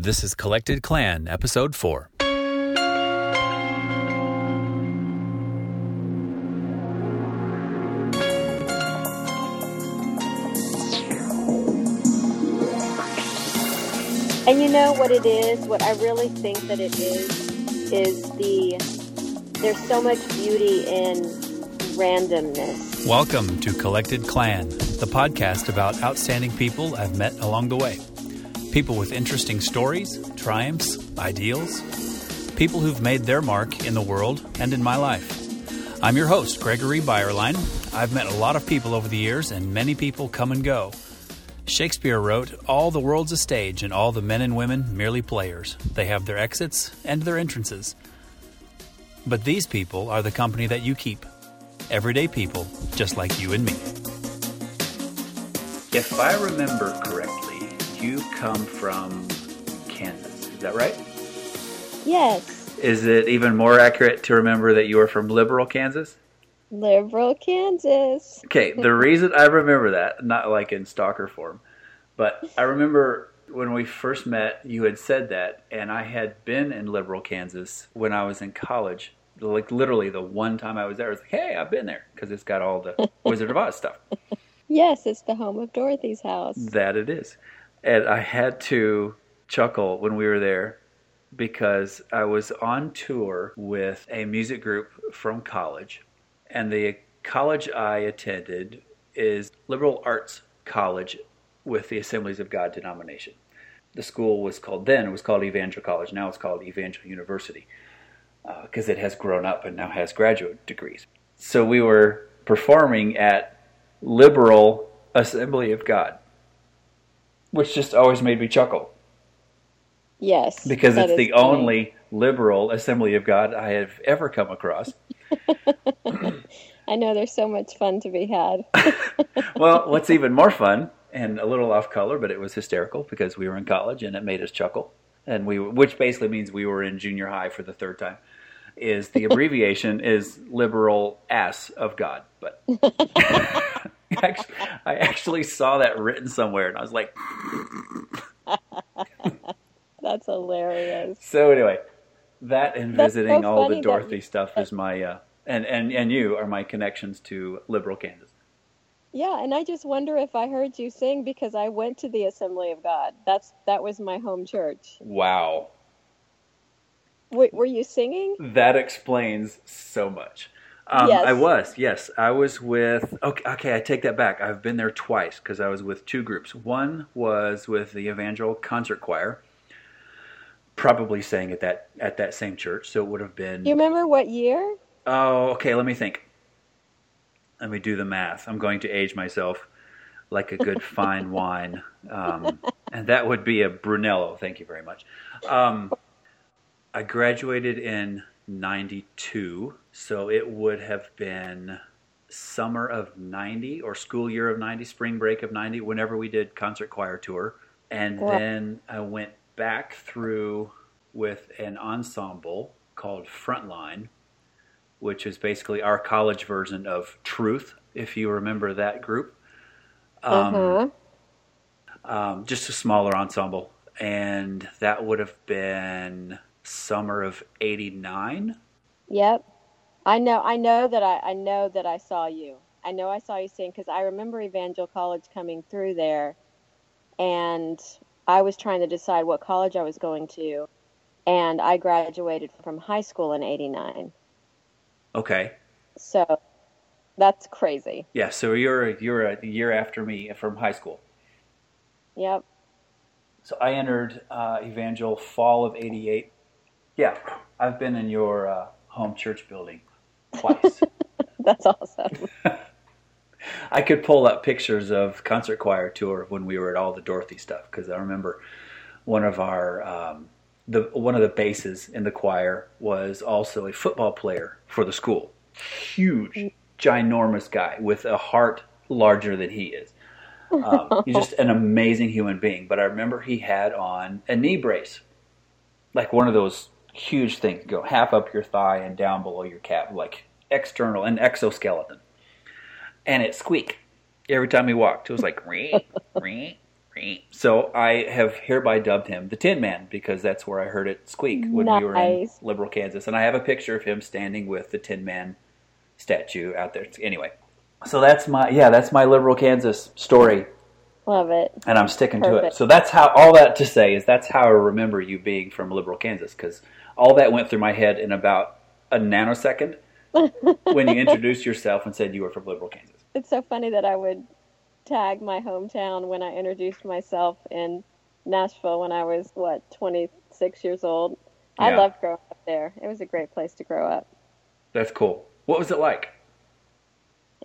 This is Collected Clan, Episode 4. And you know what it is? What I really think that it is is the there's so much beauty in randomness. Welcome to Collected Clan, the podcast about outstanding people I've met along the way. People with interesting stories, triumphs, ideals, people who've made their mark in the world and in my life. I'm your host, Gregory Byerline. I've met a lot of people over the years, and many people come and go. Shakespeare wrote, All the world's a stage, and all the men and women merely players. They have their exits and their entrances. But these people are the company that you keep. Everyday people, just like you and me. If I remember you come from Kansas. Is that right? Yes, Is it even more accurate to remember that you are from Liberal, Kansas? liberal Kansas. Okay, the reason I remember that, not like in stalker form, but I remember when we first met, you had said that, and I had been in Liberal, Kansas when I was in college. Like literally the one time I was there, I was like, "Hey, I've been there," because it's got all the Wizard of Oz stuff. Yes, it's the home of Dorothy's house. That it is, and I had to chuckle when we were there because I was on tour with a music group from college, and the college I attended is Liberal Arts College with the Assemblies of God denomination. The school was called then it was called Evangel College. Now it's called Evangel University uh, because it has grown up and now has graduate degrees. So we were performing at Liberal Assembly of God, which just always made me chuckle Yes, because it's the funny. only liberal Assembly of God I have ever come across. I know there's so much fun to be had. well, what's even more fun and a little off color, but it was hysterical because we were in college and it made us chuckle, and we, which basically means we were in junior high for the third time. Is the abbreviation is liberal ass of God, but actually, I actually saw that written somewhere, and I was like, That's hilarious. so anyway, that and That's so visiting all the Dorothy you- stuff is my uh, and and and you are my connections to liberal Kansas. Yeah, and I just wonder if I heard you sing because I went to the Assembly of God. That's that was my home church. Wow. W- were you singing? That explains so much. Um, Yes. I was, yes. I was with, okay, okay, I take that back. I've been there twice because I was with two groups. One was with the Evangel Concert Choir, probably sang at that at that same church. So it would have been, you remember what year? oh, okay, let me think. Let me do the math. I'm going to age myself like a good fine wine. Um, and that would be a Brunello. Thank you very much. Um, I graduated in 92, so it would have been summer of 90 or school year of 90, spring break of 90, whenever we did concert choir tour. And Wow. then I went back through with an ensemble called Frontline, which is basically our college version of Truth, if you remember that group. Um, uh-huh. um, just a smaller ensemble, and that would have been summer of '89. Yep. I know I know that I, I know that I saw you. I know I saw you sing because I remember Evangel College coming through there and I was trying to decide what college I was going to and I graduated from high school in 89. Okay, So that's crazy. yeah. So you're you're a year after me from high school. Yep. So I entered uh, Evangel fall of '88. Yeah, I've been in your uh, home church building twice. That's awesome. I could pull up pictures of concert choir tour when we were at all the Dorothy stuff because I remember one of our um, the one of the basses in the choir was also a football player for the school. Huge, ginormous guy with a heart larger than he is. Um, he's just an amazing human being. But I remember he had on a knee brace, like one of those huge thing. go half up your thigh and down below your calf, like external, an exoskeleton and it squeaked every time he walked. It was like, "Ree, ree, So I have hereby dubbed him the Tin Man because that's where I heard it squeak when we were in Liberal, Kansas. And I have a picture of him standing with the Tin Man statue out there. Anyway, so that's my yeah, that's my Liberal, Kansas story, Love it. and I'm sticking to it. So that's how all that to say is that's how I remember you being from Liberal, Kansas because all that went through my head in about a nanosecond when you introduced yourself and said you were from Liberal, Kansas. It's so funny that I would tag my hometown when I introduced myself in Nashville when I was what 26 years old. I loved growing up there. It was a great place to grow up. That's cool. What was it like?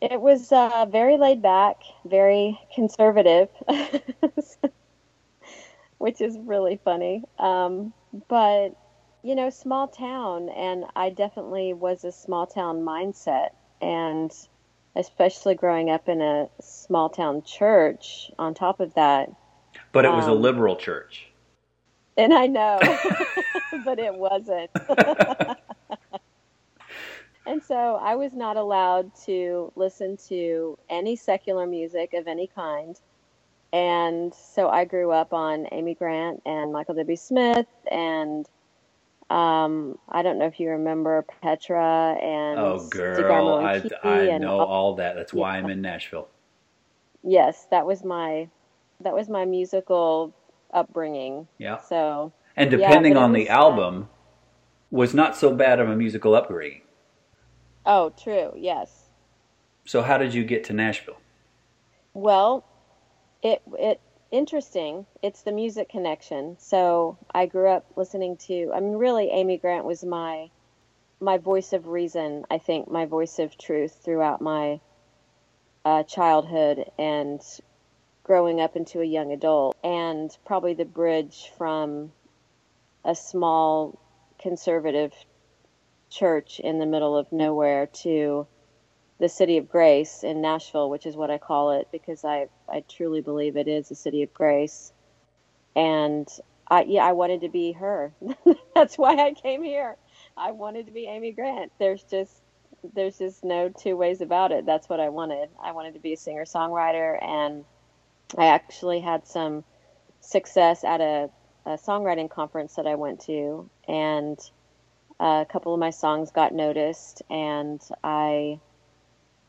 It was uh, very laid back, very conservative, which is really funny. Um, but, you know, small town, and I definitely was a small town mindset. And especially growing up in a small town church, on top of that. But it was a Um, liberal church. And I know, but it wasn't. and so I was not allowed to listen to any secular music of any kind. And so I grew up on Amy Grant and Michael W. Smith and um, I don't know if you remember Petra and Oh, girl, I, I know all- all that. That's why I'm in Nashville. yes, that was my that was my musical upbringing. Yeah. So And depending it on the was, uh, album, was not so bad of a musical upbringing. oh, true, yes. So how did you get to Nashville? Well, it it interesting. It's the music connection. So I grew up listening to. I mean, really, Amy Grant was my my voice of reason. I think my voice of truth throughout my uh, childhood and growing up into a young adult, and probably the bridge from a small conservative church in the middle of nowhere to the city of grace in Nashville, which is what I call it because I, I truly believe it is a city of grace. And I yeah, I wanted to be her. That's why I came here. I wanted to be Amy Grant. There's just there's just no two ways about it. That's what I wanted. I wanted to be a singer songwriter and I actually had some success at a, a songwriting conference that I went to and a couple of my songs got noticed and I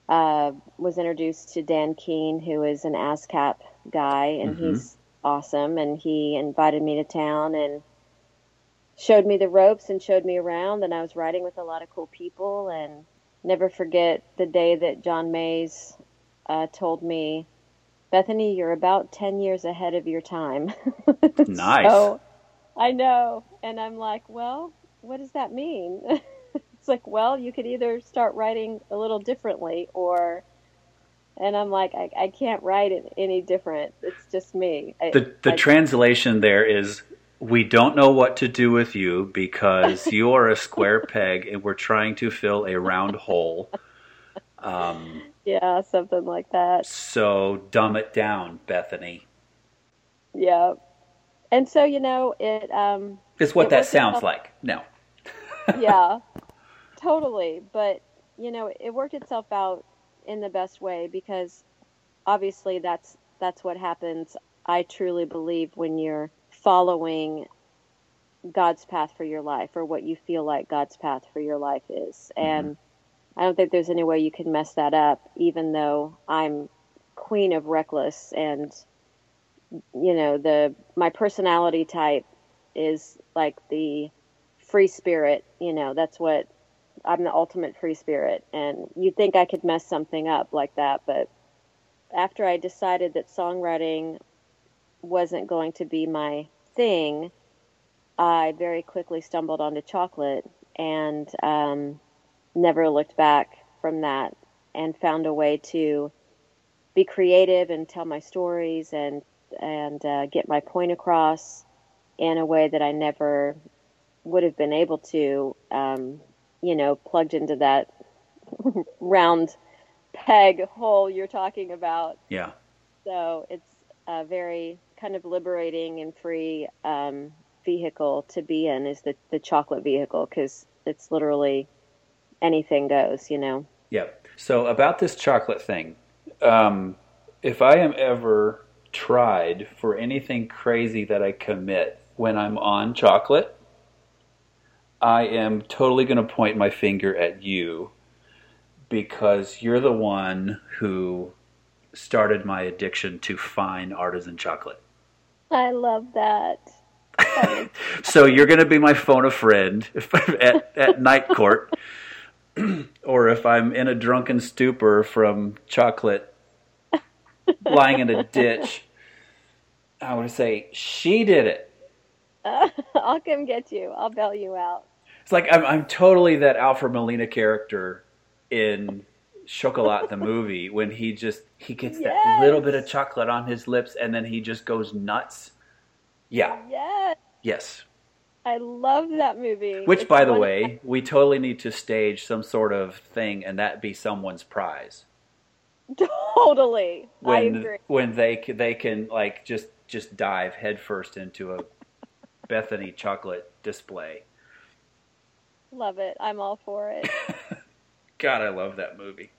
uh, was introduced to Dan Keene, who is an ASCAP guy, and Mhm. he's awesome. And he invited me to town and showed me the ropes and showed me around. And I was riding with a lot of cool people. And never forget the day that John Mays uh, told me, Bethany, you're about 10 years ahead of your time. Nice. So, I know. And I'm like, well, what does that mean? it's like, well, you could either start writing a little differently or. And I'm like, I, I can't write it any different. It's just me. I, The the I- translation there is we don't know what to do with you because you are a square peg and we're trying to fill a round hole. Um, yeah, something like that. so dumb it down, Bethany. Yeah. And so, you know, it, um, Is what It that sounds about- like. No. yeah, totally. But you know, it worked itself out in the best way because obviously that's that's what happens. I truly believe when you're following God's path for your life or what you feel like God's path for your life is. Mm-hmm. And I don't think there's any way you can mess that up even though I'm queen of reckless and you know, the my personality type is like the free spirit, you know, that's what I'm the ultimate free spirit. And you'd think I could mess something up like that, but after I decided that songwriting wasn't going to be my thing, I very quickly stumbled onto chocolate and um, never looked back from that and found a way to be creative and tell my stories and and uh, get my point across in a way that I never would have been able to, um, you know, plugged into that round peg hole you're talking about. Yeah. So it's a very kind of liberating and free um, vehicle to be in is the, the chocolate vehicle because it's literally anything goes, you know. Yep. So about this chocolate thing, um, if I am ever tried for anything crazy that I commit when I'm on chocolate, I am totally going to point my finger at you because you're the one who started my addiction to fine artisan chocolate. I love that. so you're going to be my phone a friend at, at night court, or if I'm in a drunken stupor from chocolate lying in a ditch, I would say she did it. Uh, I'll come get you. I'll bail you out. It's like I'm, I'm totally that Alfred Molina character in Chocolat the movie when he just he gets yes. that little bit of chocolate on his lips and then he just goes nuts. Yeah. Yes. Yes. I love that movie. Which, it's by the way, we totally need to stage some sort of thing, and that be someone's prize. Totally, when, I agree. When they they can like just just dive headfirst into a Bethany chocolate display. Love it. I'm all for it. God, I love that movie.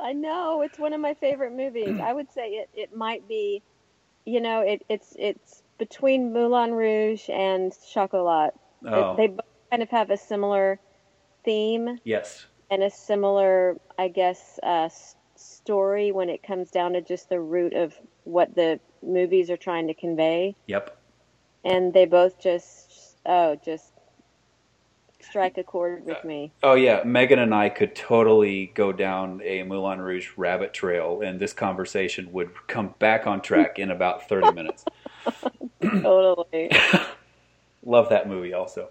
I know it's one of my favorite movies. I would say it, it might be, you know, it, it's it's between Moulin Rouge and Chocolat. Oh. It, they both kind of have a similar theme. Yes. And a similar, I guess, uh, story when it comes down to just the root of what the movies are trying to convey. Yep. And they both just, oh, just strike a chord with me. Oh yeah, Megan and I could totally go down a Moulin Rouge rabbit trail, and this conversation would come back on track in about thirty minutes. totally. Love that movie also.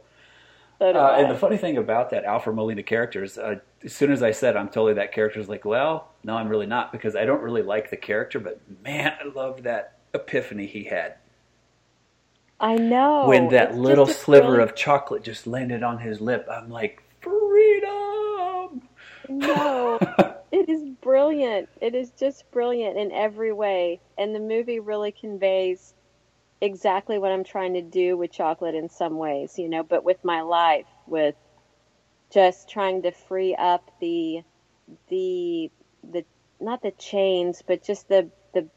So uh, and the funny thing about that Alfred Molina character is, uh, as soon as I said I'm totally that character, is like, well, no, I'm really not because I don't really like the character, but man, I love that epiphany he had. I know. When that it's little sliver of chocolate just landed on his lip, I'm like, freedom. No, it is brilliant. It is just brilliant in every way, and the movie really conveys exactly what I'm trying to do with chocolate in some ways, you know, but with my life, with just trying to free up the the the not the chains, but just the the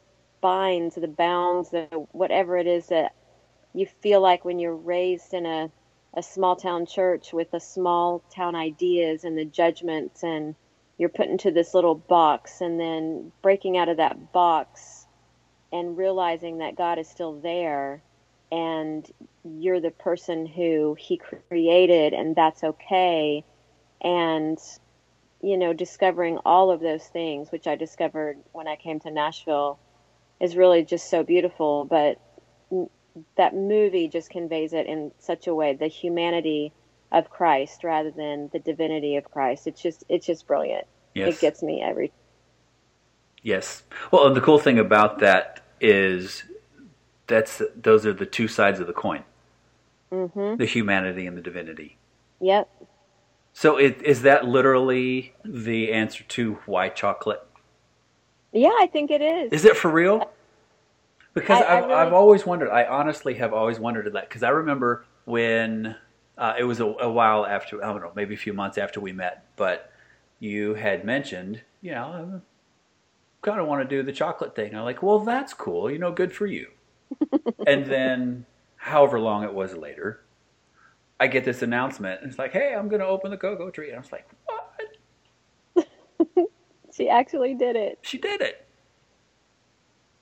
binds, the bounds, the whatever it is that you feel like when you're raised in a a small town church with the small town ideas and the judgments and you're put into this little box and then breaking out of that box and realizing that God is still there and you're the person who he created and that's okay and you know discovering all of those things which I discovered when I came to Nashville is really just so beautiful. But that movie just conveys it in such a way the humanity of Christ rather than the divinity of Christ. It's just it's just brilliant. Yes. it gets me every yes. Well and the cool thing about that is that's those are the two sides of the coin. Mm-hmm. the humanity and the divinity. Yep. So it, is that literally the answer to why chocolate? Yeah i think it is. Is it for real because I, have really... I've always wondered. I honestly have always wondered that because I remember when uh, it was a, a, while after I don't know, maybe a few months after we met, but you had mentioned, you know, I kind of want to do the chocolate thing. I'm like, well, that's cool. You know, good for you. and then, however long it was later, I get this announcement, and it's like, hey, I'm going to open the cocoa tree. And I was like, what? she actually did it. She did it.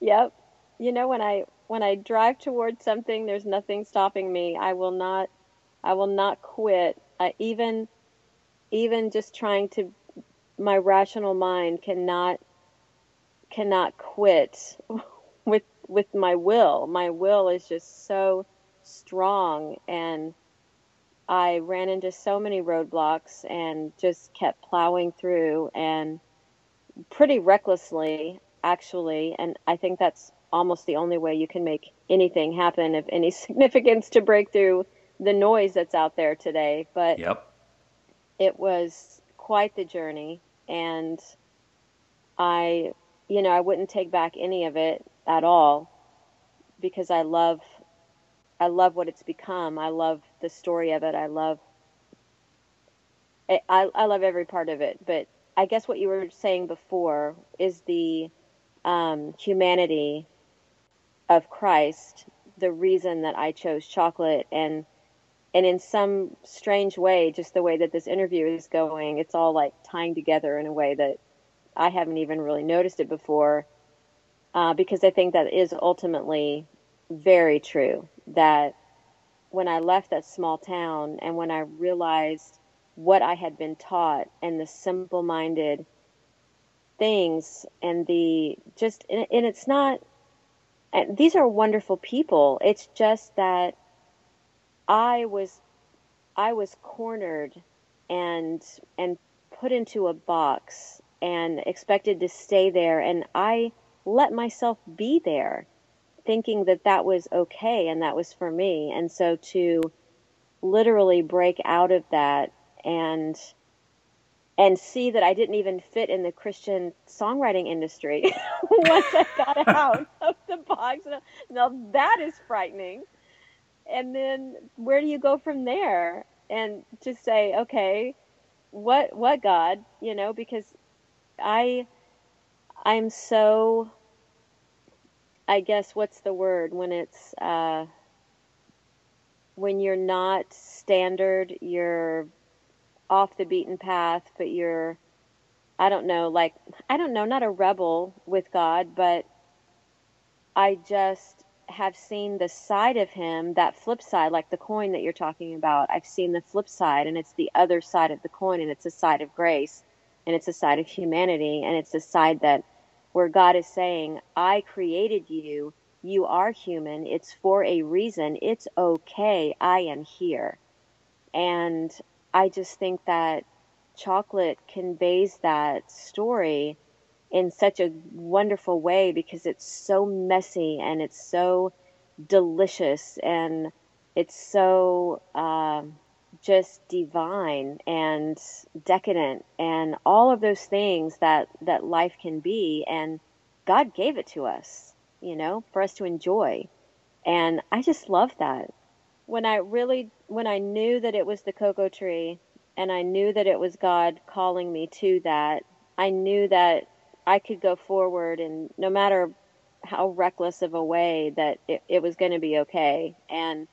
Yep you know when I when I drive towards something, there's nothing stopping me. I will not I will not quit. I, even even just trying to my rational mind cannot cannot quit with with my will. My will is just so strong and I ran into so many roadblocks and just kept plowing through and pretty recklessly actually and I think that's almost the only way you can make anything happen of any significance to break through the noise that's out there today. But yep. it was quite the journey, and I, you know, I wouldn't take back any of it at all because I love, I love what it's become. I love the story of it. I love, I, I love every part of it. But I guess what you were saying before is the um, humanity of Christ the reason that I chose chocolate. And and in some strange way just the way that this interview is going it's all like tying together in a way that I haven't even really noticed it before. Uh, because I think that is ultimately very true that when I left that small town and when I realized what I had been taught and the simple minded things and the just and it's not and these are wonderful people. It's just that i was i was cornered and and put into a box and expected to stay there. And i let myself be there thinking that that was okay and that was for me. And so to literally break out of that and and see that I didn't even fit in the Christian songwriting industry once I got out of the box. Now that is frightening. And then where do you go from there? And to say, okay, what what God, you know, because I I'm so I guess what's the word when it's uh when you're not standard, you're off the beaten path, but you're, I don't know, like, I don't know, not a rebel with God, but I just have seen the side of him, that flip side, like the coin that you're talking about. I've seen the flip side, and it's the other side of the coin, and it's a side of grace, and it's a side of humanity, and it's a side that where God is saying, I created you. You are human. It's for a reason. It's okay. I am here. And I just think that chocolate conveys that story in such a wonderful way because it's so messy and it's so delicious and it's so um, just divine and decadent and all of those things that that life can be and God gave it to us, you know, for us to enjoy. And I just love that when I really when I knew that it was the cocoa tree and I knew that it was God calling me to that, I knew that I could go forward and no matter how reckless of a way that it, it was going to be okay. And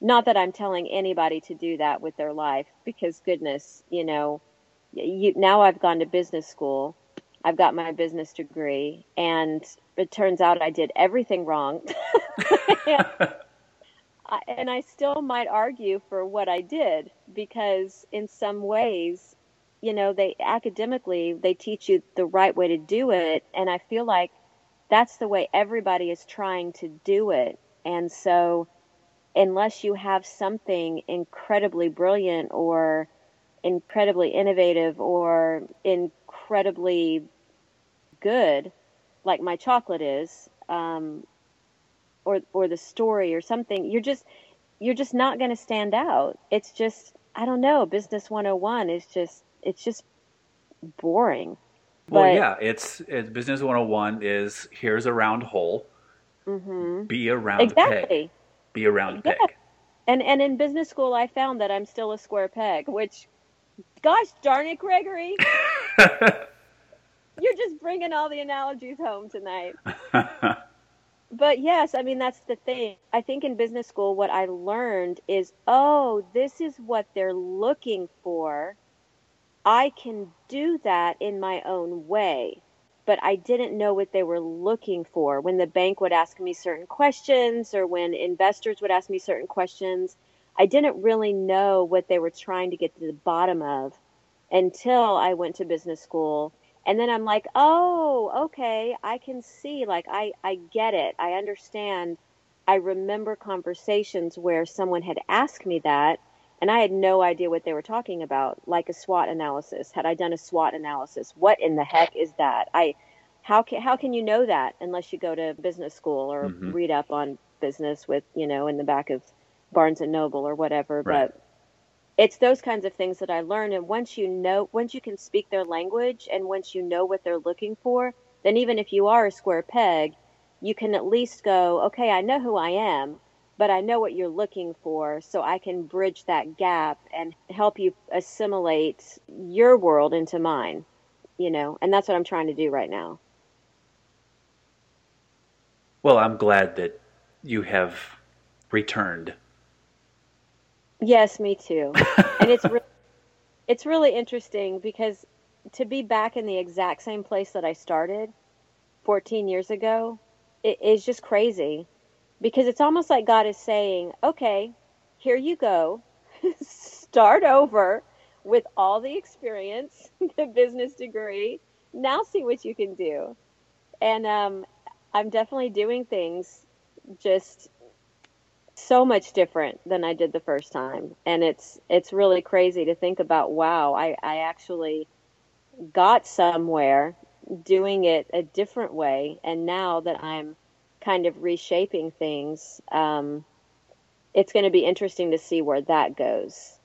not that I'm telling anybody to do that with their life because goodness, you know, you, now I've gone to business school. I've got my business degree and it turns out I did everything wrong. and I still might argue for what I did because in some ways, you know, they academically they teach you the right way to do it and I feel like that's the way everybody is trying to do it. And so unless you have something incredibly brilliant or incredibly innovative or incredibly good like my chocolate is, um, or or the story or something you're just you're just not going to stand out. It's just i don't know business 101 is just it's just boring. Well but, yeah it's, it's business 101 is here's a round hole. Mm-hmm. be a round exactly. peg be a round yeah. peg. And and in business school i found that i'm still a square peg which gosh darn it gregory. You're just bringing all the analogies home tonight but yes, I mean, that's the thing. I think in business school, what I learned is oh, this is what they're looking for. I can do that in my own way. But I didn't know what they were looking for. When the bank would ask me certain questions or when investors would ask me certain questions, I didn't really know what they were trying to get to the bottom of until I went to business school and then i'm like oh okay i can see like i i get it i understand i remember conversations where someone had asked me that and i had no idea what they were talking about like a swot analysis had i done a swot analysis what in the heck is that i how can how can you know that unless you go to business school or mm-hmm. read up on business with you know in the back of barnes and noble or whatever right. but it's those kinds of things that I learn. And once you know, once you can speak their language and once you know what they're looking for, then even if you are a square peg, you can at least go, okay, I know who I am, but I know what you're looking for. So I can bridge that gap and help you assimilate your world into mine, you know, and that's what I'm trying to do right now. Well, I'm glad that you have returned. Yes, me too. and it's re- it's really interesting because to be back in the exact same place that I started 14 years ago it is just crazy because it's almost like God is saying, "Okay, here you go. Start over with all the experience, the business degree. Now see what you can do." And um, I'm definitely doing things just so much different than I did the first time. And it's it's really crazy to think about, wow, I, I actually got somewhere doing it a different way and now that I'm kind of reshaping things, um, it's going to be interesting to see where that goes.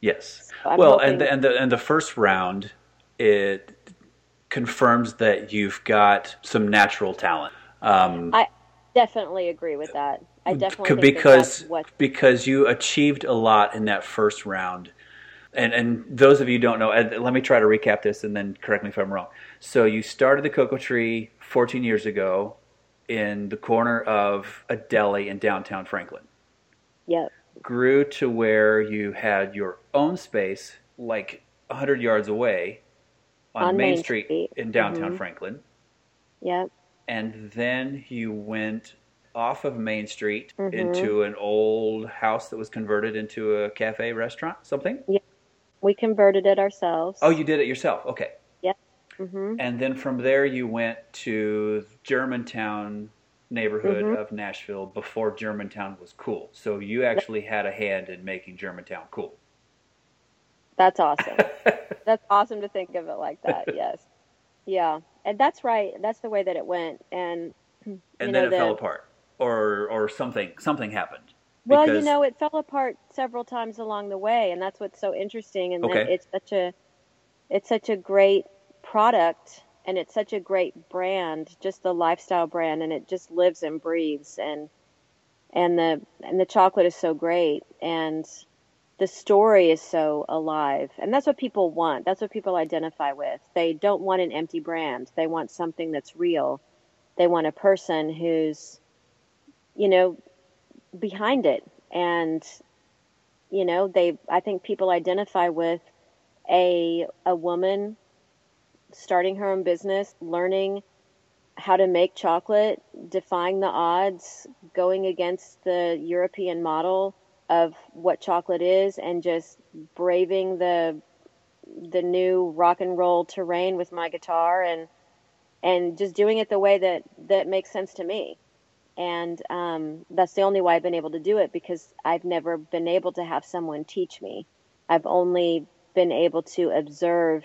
Yes. So well, and the, and the and the first round it confirms that you've got some natural talent. Um, I definitely agree with that. I definitely because that because you achieved a lot in that first round. And and those of you don't know, let me try to recap this and then correct me if I'm wrong. So you started the Cocoa Tree 14 years ago in the corner of a deli in downtown Franklin. Yep. Grew to where you had your own space like 100 yards away on, on Main, Main Street, Street, in downtown mm-hmm. Franklin. Yep. And then you went off of Main Street mm-hmm. into an old house that was converted into a cafe restaurant, something? Yeah. We converted it ourselves. Oh, you did it yourself. Okay. Yep. Mm-hmm. And then from there you went to Germantown neighborhood Mhm. of Nashville before Germantown was cool. So you actually had a hand in making Germantown cool. That's awesome. that's awesome to think of it like that. Yes. Yeah. And that's right. That's the way that it went. And and know, then it the, fell apart or or something something happened. Well, you know, it fell apart several times along the way, and that's what's so interesting. And Okay. it's such a, it's such a great product, and it's such a great brand, just the lifestyle brand, and it just lives and breathes. And and the and the chocolate is so great, and the story is so alive, and that's what people want. That's what people identify with. They don't want an empty brand. They want something that's real. They want a person who's, you know, behind it. And you know they i think people identify with a a woman starting her own business learning how to make chocolate defying the odds going against the european model of what chocolate is and just braving the the new rock and roll terrain with my guitar and and just doing it the way that that makes sense to me and um, that's the only way I've been able to do it because I've never been able to have someone teach me. I've only been able to observe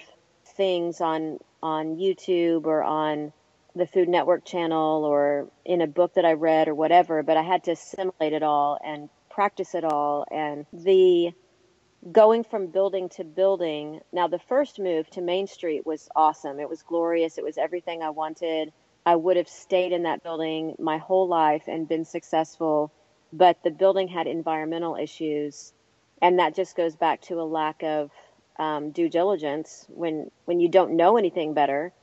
things on on YouTube or on the Food Network channel or in a book that I read or whatever, but I had to assimilate it all and practice it all and the going from building to building. Now the first move to Main Street was awesome. It was glorious. It was everything I wanted. I would have stayed in that building my whole life and been successful, but the building had environmental issues, and that just goes back to a lack of um, due diligence when when you don't know anything better,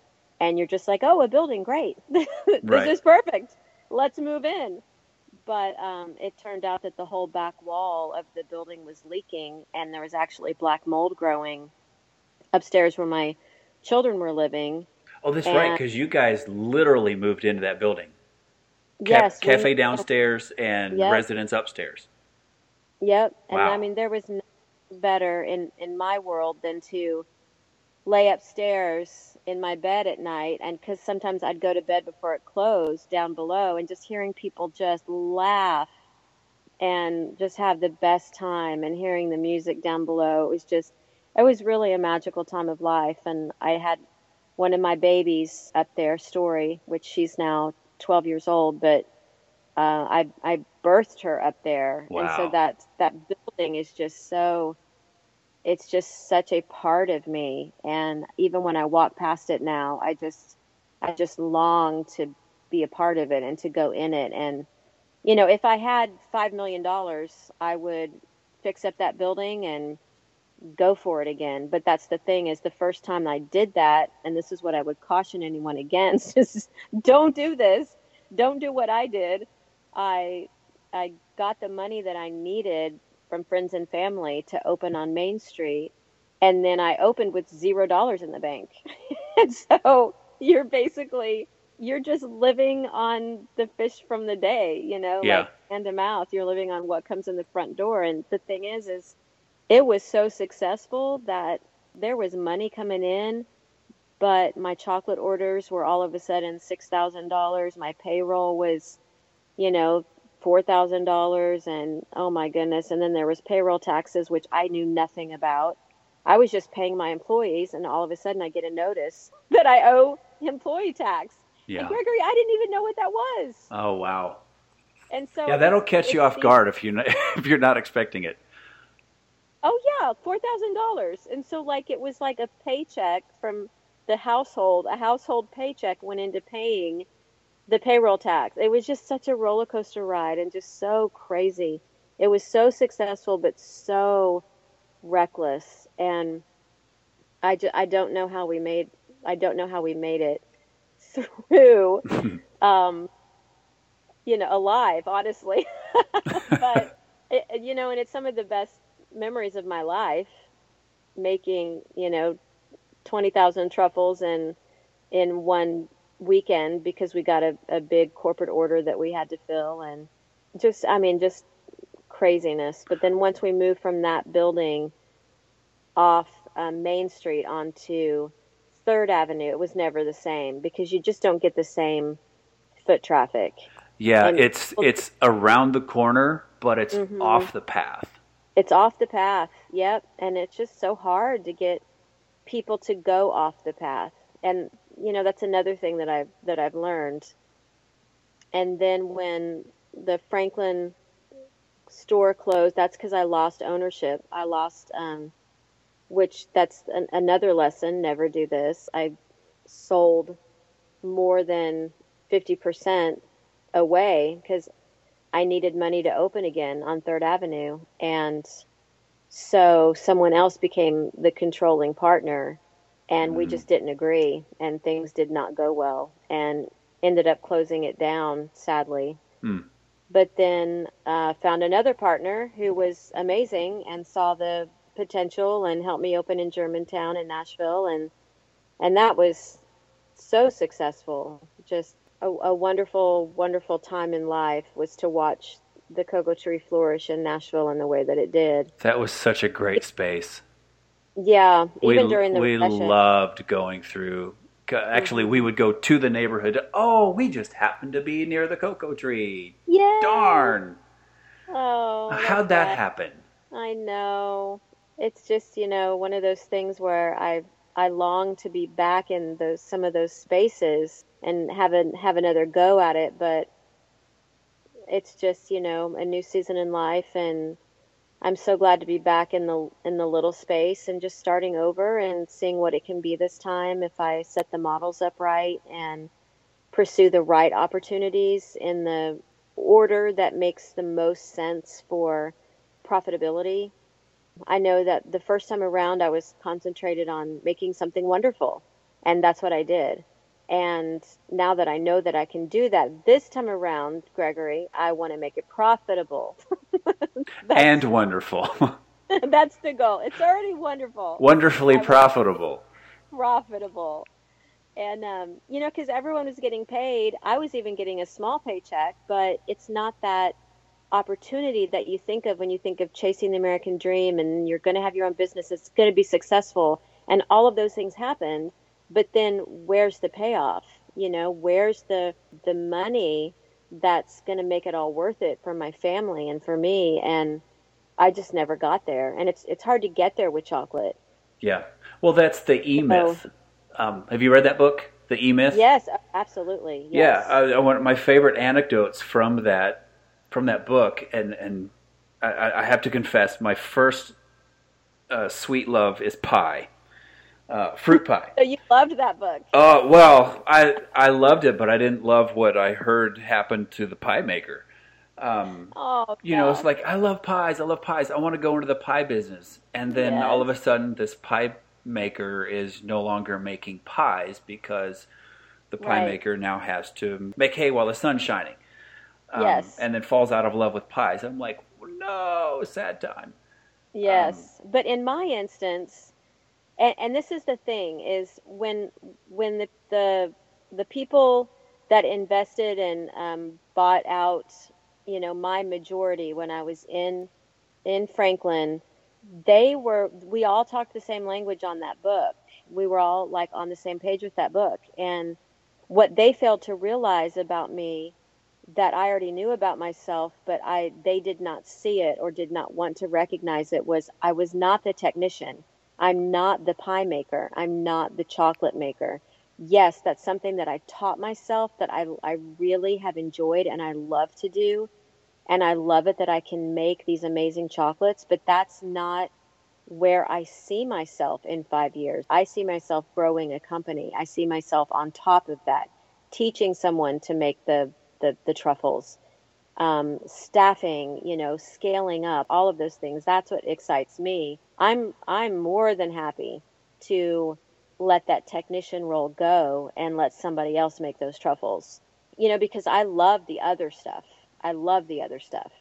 and you're just like, oh, a building, great, this Right. is perfect, let's move in. But um, it turned out that the whole back wall of the building was leaking, and there was actually black mold growing upstairs where my children were living. Oh, that's right, because you guys literally moved into that building. Ca- yes, we- cafe downstairs and Yep. residence upstairs. Yep. And Wow. I mean, there was nothing better in, in my world than to lay upstairs in my bed at night. And because sometimes I'd go to bed before it closed down below and just hearing people just laugh and just have the best time and hearing the music down below. It was just, it was really a magical time of life. And I had one of my babies up there, Story, which she's now 12 years old, but uh, I I birthed her up there, and so that that building is just so. It's just such a part of me, and even when I walk past it now, I just I just long to be a part of it and to go in it. And you know, if I had five million dollars, I would fix up that building and go for it again. But that's the thing is the first time I did that, and this is what I would caution anyone against: is don't do this don't do what I did. I I got the money that I needed from friends and family to open on Main Street, and then I opened with zero dollars in the bank. and so you're basically you're just living on the fish from the day, you know, Yeah. like hand to mouth. You're living on what comes in the front door. And the thing is, is it was so successful that there was money coming in, but my chocolate orders were all of a sudden six thousand dollars. My payroll was, you know, four thousand dollars, and oh my goodness! And then there was payroll taxes, which I knew nothing about. I was just paying my employees, and all of a sudden I get a notice that I owe employee tax. And Yeah. Gregory, I didn't even know what that was. Oh wow. And so Yeah, that'll catch you off guard if you if you're not expecting it. Oh yeah, four thousand dollars. And so like it was like a paycheck from the household. A household paycheck went into paying the payroll tax. It was just such a roller coaster ride and just so crazy. It was so successful but so reckless and I, ju- I don't know how we made I don't know how we made it through um you know alive honestly but it, you know and it's some of the best memories of my life making you know 20,000 truffles in in one weekend because we got a, a big corporate order that we had to fill and just I mean just craziness but then once we moved from that building off um, Main Street onto Third Avenue it was never the same because you just don't get the same foot traffic Yeah, And- it's it's around the corner, but it's Mhm. off the path. It's off the path. Yep. And it's just so hard to get people to go off the path. And you know, that's another thing that I've that I've learned. And then when the Franklin store closed, that's because I lost ownership. I lost um which that's an, another lesson, never do this. I sold more than 50% away because I needed money to open again on Third Avenue, and so someone else became the controlling partner, and we Mhm. just didn't agree, and things did not go well, and ended up closing it down, sadly. Hmm. But then uh, found another partner who was amazing and saw the potential and helped me open in Germantown in Nashville, and and that was so successful. Just a, a wonderful, wonderful time in life was to watch the cocoa tree flourish in Nashville in the way that it did. That was such a great space. Yeah, even we, during the we recession. loved going through. Actually, we would go to the neighborhood. Oh, we just happened to be near the cocoa tree. yeah. Darn! Oh, How'd that happen? I know. It's just, you know, one of those things where I I long to be back in those some of those spaces and have have another go at it, but it's just, you know, a new season in life and I'm so glad to be back in the in the little space and just starting over and seeing what it can be this time if I set the models up right and pursue the right opportunities in the order that makes the most sense for profitability. I know that the first time around I was concentrated on making something wonderful, and that's what I did. And now that I know that I can do that this time around, Gregory, I want to make it profitable. And wonderful. that's the goal. It's already wonderful, Wonderfully profitable. profitable. And, um, you know, because everyone was getting paid, I was even getting a small paycheck, but it's not that opportunity that you think of when you think of chasing the American dream and you're going to have your own business, it's going to be successful. And all of those things happened. But then where's the payoff? You know, where's the, the money that's going to make it all worth it for my family and for me? And I just never got there. And it's, it's hard to get there with chocolate. Yeah. Well, that's the E Myth. Um, have you read that book, The E Myth? Yes, absolutely. Yeah, Yes. I, I want my favorite anecdotes from that from that book, and and I, I have to confess, my first uh, sweet love is pie, uh, fruit pie. So you loved that book. Oh well, I I loved it, but I didn't love what I heard happened to the pie maker. Um, Oh, you know, it's like I love pies. I love pies. I want to go into the pie business, and then Yes. all of a sudden, this pie maker is no longer making pies because the pie Right. maker now has to make hay while the sun's shining. Um, Yes. And then falls out of love with pies. I'm like, no, sad time. Yes, Um, but in my instance, and, and this is the thing is when when the the the people that invested and um, bought out, you know, my majority when I was in in Franklin, they were we all talked the same language on that book. We were all like on the same page with that book, and what they failed to realize about me that I already knew about myself, but I they did not see it or did not want to recognize it was I was not the technician. I'm not the pie maker. I'm not the chocolate maker. Yes, that's something that I taught myself that I I really have enjoyed and I love to do. And I love it that I can make these amazing chocolates, but that's not where I see myself in 5 years. I see myself growing a company. I see myself on top of that, teaching someone to make the the, the truffles, um, staffing, you know, scaling up, all of those things. That's what excites me. I'm I'm more than happy to let that technician role go and let somebody else make those truffles. You know, because I love the other stuff. I love the other stuff.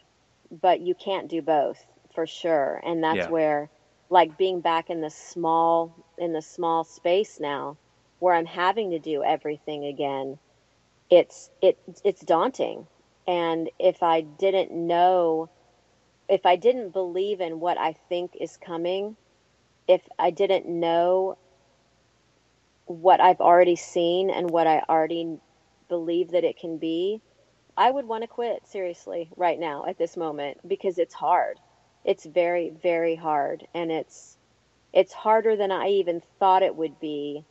But you can't do both for sure. And that's Yeah. where like being back in the small in the small space now where I'm having to do everything again it's it it's daunting and if i didn't know if i didn't believe in what i think is coming if i didn't know what i've already seen and what i already believe that it can be i would want to quit seriously right now at this moment because it's hard. It's very very hard and it's it's harder than i even thought it would be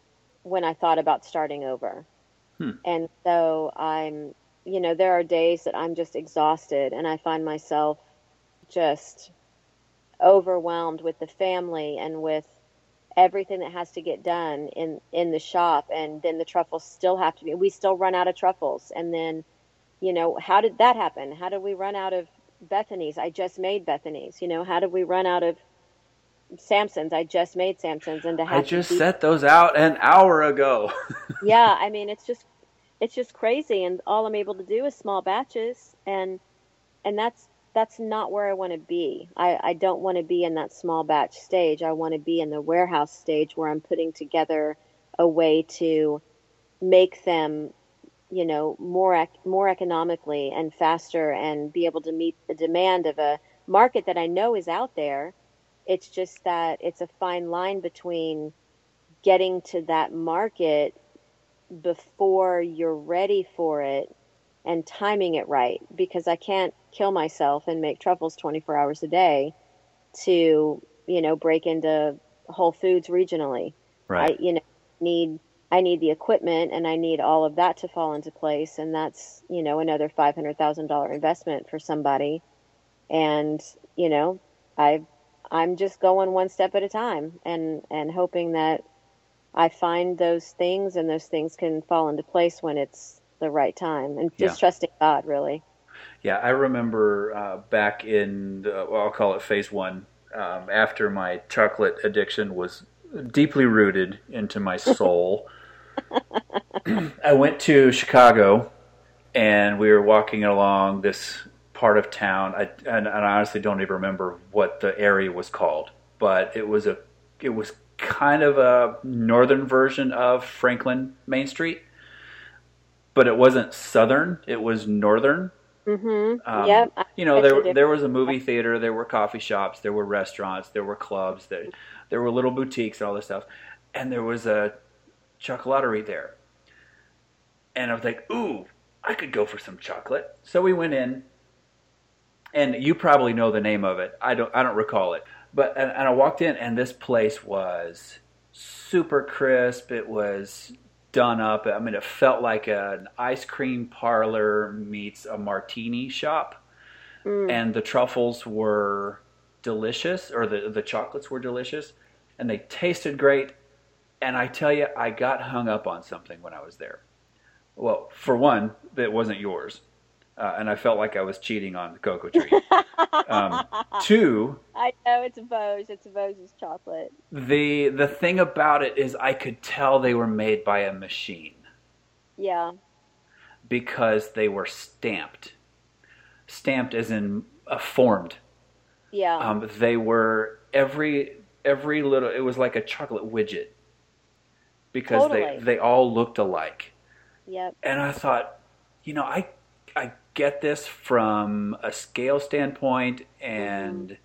when i thought about starting over. Hmm. And so I'm, you know, there are days that I'm just exhausted and I find myself just overwhelmed with the family and with everything that has to get done in in the shop. And then the truffles still have to be we still run out of truffles. And then you know how did that happen? How did we run out of bethany's? I just made bethany's you know? How did we run out of samson's? I just made samson's and to have I just keep- set those out an hour ago. yeah i mean it's just it's just crazy. And all i'm able to do is small batches. And and that's that's not where i want to be. I i don't want to be in that small batch stage. I want to be in the warehouse stage where i'm putting together a way to make them you know more more economically and faster and be able to meet the demand of a market that i know is out there. It's just that it's a fine line between getting to that market before you're ready for it and timing it right because I can't kill myself and make truffles 24 hours a day to, you know, break into Whole Foods regionally. I, you know, need I need the equipment and I need all of that to fall into place and that's, you know, another $500,000 investment for somebody. And, you know, I I'm just going one step at a time and and hoping that I find those things and those things can fall into place when it's the right time and just Yeah. trusting God really. Yeah, I remember uh, back in, well, I'll call it phase one, um, after my chocolate addiction was deeply rooted into my soul. I went to Chicago and we were walking along this part of town. I, and, and I honestly don't even remember what the area was called, but it was a, it was kind of a northern version of Franklin Main Street, but it wasn't southern. It was northern. Mhm. Um, yep. I You know, there there was a movie theater, there were coffee shops, there were restaurants, there were clubs, there there were little boutiques and all this stuff, and there was a chocolaterie there. And I was like, "Ooh, I could go for some chocolate." So we went in, and you probably know the name of it. I don't I don't recall it, but and, and I walked in, and this place was super crisp. It was done up. I mean, it felt like an ice cream parlor meets a martini shop Mm. and the truffles were delicious, or the the chocolates were delicious, and they tasted great. And I tell you, I got hung up on something when I was there. Well, for one, it wasn't yours, uh, and I felt like I was cheating on the cocoa tree. um, two, I know it's Vosges. It's Vosges chocolate. the the thing about it is, I could tell they were made by a machine. Yeah. because they were stamped. Stamped as in uh, formed. Yeah. Um, they were every every little. It was like a chocolate widget because Totally. they they all looked alike. yep. And I thought, you know, I I get this from a scale standpoint and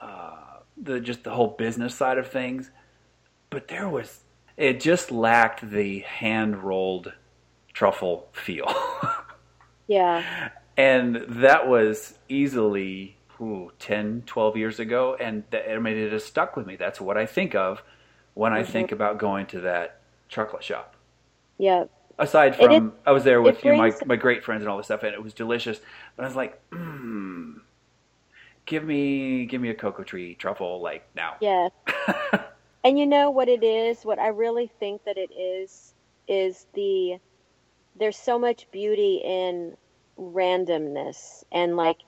uh, the just the whole business side of things, but there was it just lacked the hand rolled truffle feel. Yeah. and that was easily ooh, 10 12 years ago and that, I mean, it has stuck with me that's what i think of when i Mhm. think about going to that chocolate shop Yep. Aside from i was there with you know, my, my great friends and all this stuff and it was delicious but i was like mm, give me give me a cocoa tree truffle like now Yeah. And you know what it is? What I really think that it is is the there's so much beauty in randomness and like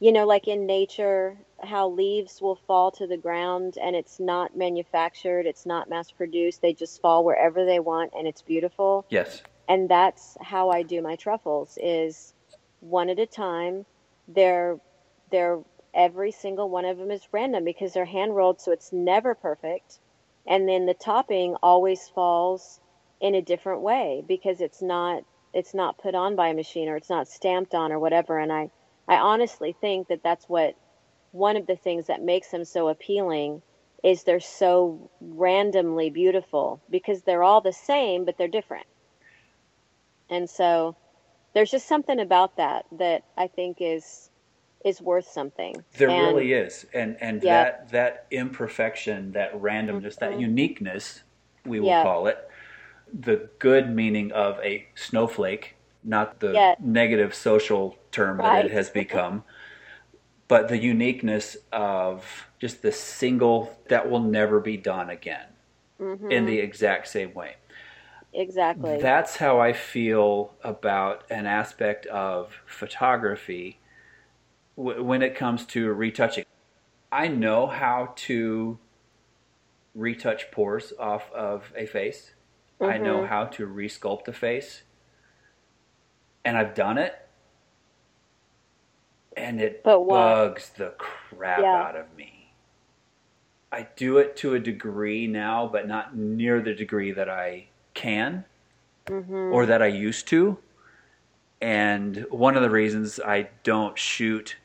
you know like in nature how leaves will fall to the ground and it's not manufactured, it's not mass produced, they just fall wherever they want and it's beautiful. yes and that's how I do my truffles is one at a time. They're they're every single one of them is random because they're hand rolled, so it's never perfect. And then the topping always falls in a different way because it's not it's not put on by a machine or it's not stamped on or whatever. And I I honestly think that that's what one of the things that makes them so appealing is they're so randomly beautiful because they're all the same but they're different. And so there's just something about that that I think is is worth something. There And- really is, and and Yeah. that that imperfection, that randomness, that Mhm. uniqueness, we will Yeah. call it, the good meaning of a snowflake, not the Yeah. negative social term that it has become, but the uniqueness of just the single that will never be done again Mhm. in the exact same way. exactly. That's how I feel about an aspect of photography w- when it comes to retouching. I know how to retouch pores off of a face. I know Mhm. how to resculpt a face. And I've done it. And it bugs the crap Yeah. out of me. I do it to a degree now, but not near the degree that I can Mhm. or that I used to. And one of the reasons I don't shoot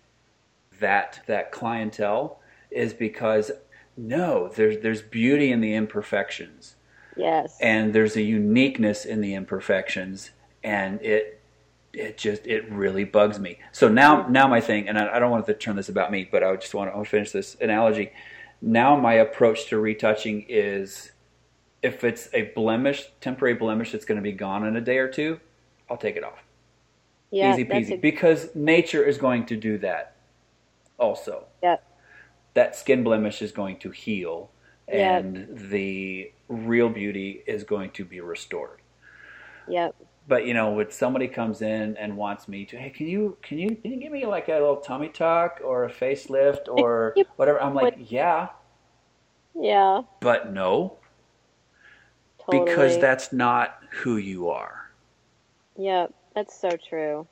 that that clientele is because no, there's there's beauty in the imperfections yes. and there's a uniqueness in the imperfections and it it just it really bugs me. So now hmm. now my thing, and I, I don't want to turn this about me, but I just want to, want to finish this analogy. Now my approach to retouching is if it's a blemish, temporary blemish that's going to be gone in a day or two, I'll take it off. yeah, Easy peasy. a- because nature is going to do that also. yeah. That skin blemish is going to heal Yeah. and the real beauty is going to be restored. Yep. But you know, when somebody comes in and wants me to, hey, can you can you can you give me like a little tummy tuck or a facelift or whatever? I'm like, yeah, Yeah. but no, Totally. because that's not who you are. Yep. That's so true.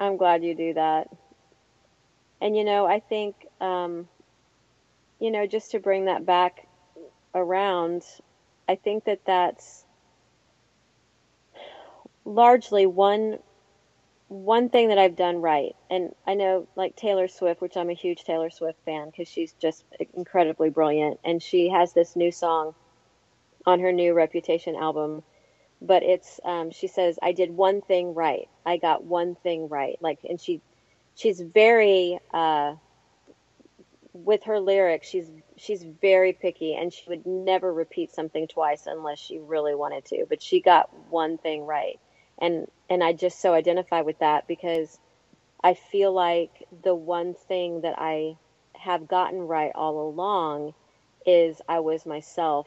I'm glad you do that. And you know, I think, um, you know, just to bring that back around, I think that that's largely one one thing that I've done right. And I know, like Taylor Swift, which I'm a huge Taylor Swift fan because she's just incredibly brilliant, and she has this new song on her new Reputation album but it's um, she says I did one thing right. I got one thing right. Like, and she she's very uh, with her lyrics. She's she's very picky, and she would never repeat something twice unless she really wanted to. But she got one thing right, and and I just so identify with that because I feel like the one thing that I have gotten right all along is I was myself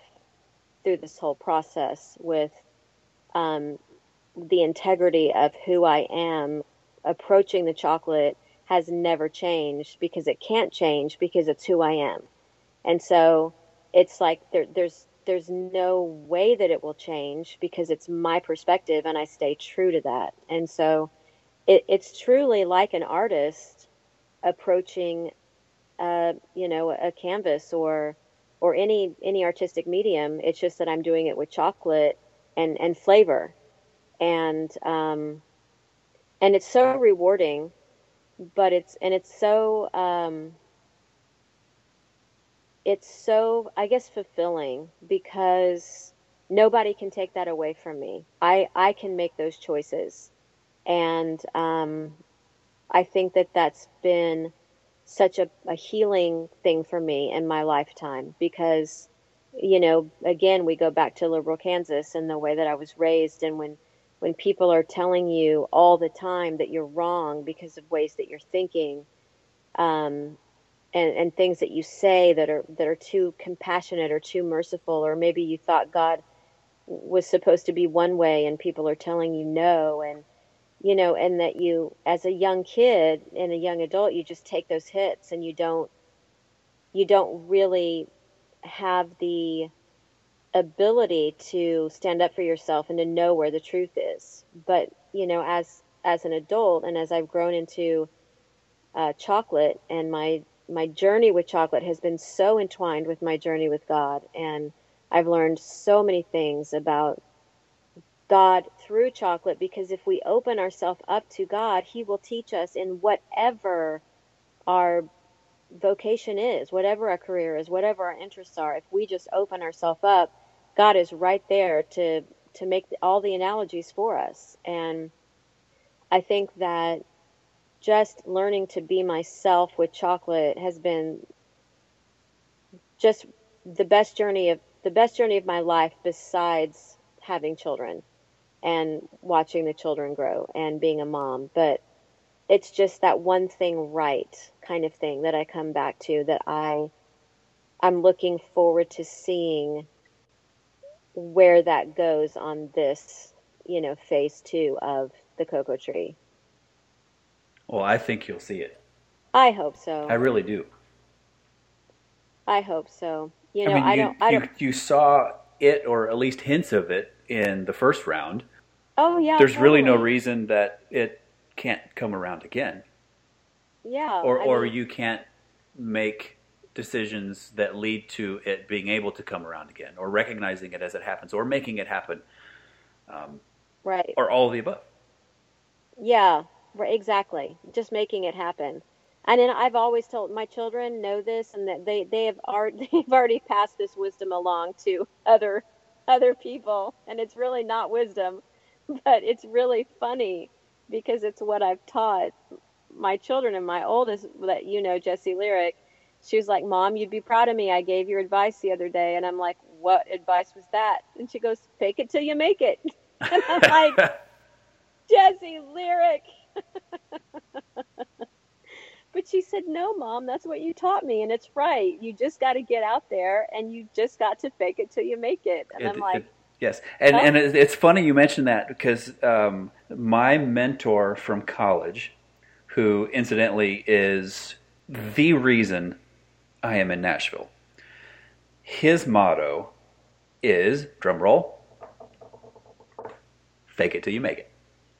through this whole process with um, the integrity of who I am approaching the chocolate has never changed because it can't change because it's who I am. And so it's like there, there's there's no way that it will change because it's my perspective and I stay true to that. And so it, it's truly like an artist approaching, uh, you know, a canvas or or any any artistic medium. It's just that I'm doing it with chocolate and and flavor, and um, and it's so rewarding, but it's and it's so um, it's so I guess fulfilling because nobody can take that away from me. I I can make those choices, and um, I think that that's been such a, a healing thing for me in my lifetime because you know again we go back to liberal Kansas and the way that I was raised and when when people are telling you all the time that you're wrong because of ways that you're thinking um, and, and things that you say that are that are too compassionate or too merciful, or maybe you thought God was supposed to be one way and people are telling you no, and you know, and that you, as a young kid and a young adult, you just take those hits and you don't you don't really have the ability to stand up for yourself and to know where the truth is. But you know, as as an adult and as I've grown into uh, chocolate and my my journey with chocolate has been so entwined with my journey with God, and I've learned so many things about God through chocolate because if we open ourselves up to God, He will teach us in whatever our vocation is, whatever our career is, whatever our interests are. If we just open ourselves up, God is right there to to make all the analogies for us. And I think that just learning to be myself with chocolate has been just the best journey of the best journey of my life besides having children and watching the children grow and being a mom but it's just that one thing right kind of thing that I come back to that I I'm looking forward to seeing where that goes on this, you know, phase 2 of the cocoa tree. Well, I think you'll see it. I hope so. I really do. I hope so. You know, I, mean, I you, don't. I you, don't. you saw it, or at least hints of it, in the first round. Oh yeah. There's really no reason that it can't come around again, Yeah. or I or mean, you can't make decisions that lead to it being able to come around again, or recognizing it as it happens, or making it happen, um, right. or all of the above. Yeah. Right. Exactly. Just making it happen. And then I've always told my children know this, and that they they have already they've already passed this wisdom along to other other people, and it's really not wisdom, but it's really funny because it's what I've taught my children and my oldest that you know Jessie Lyric. She was like, "Mom, you'd be proud of me. I gave your advice the other day," and I'm like, "What advice was that?" And she goes, "Fake it till you make it." And I'm like, Jessie Lyric. but she said, No, mom, that's what you taught me. And it's right. You just got to get out there and you just got to fake it till you make it. And It- I'm like, it- yes, and and it- it's funny you mentioned that because um, my mentor from college, who incidentally is the reason I am in Nashville, his motto is drum roll, fake it till you make it.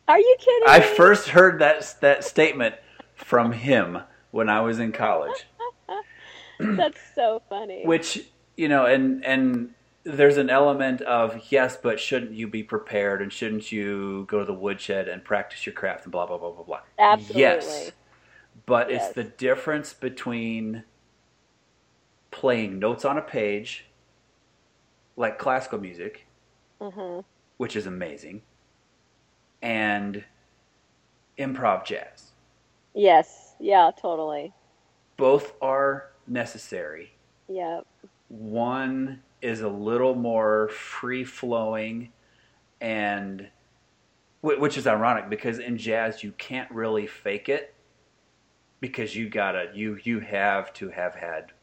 Are you kidding I me? first heard that that statement from him when I was in college. That's so funny. which you know and and there's an element of yes but shouldn't you be prepared and shouldn't you go to the woodshed and practice your craft and blah blah blah blah blah Absolutely. yes but Yes. it's the difference between playing notes on a page like classical music hmm which is amazing and improv jazz Yes. Yeah, totally. both are necessary Yep. one is a little more free flowing and which is ironic because in jazz you can't really fake it because you gotta you you have to have had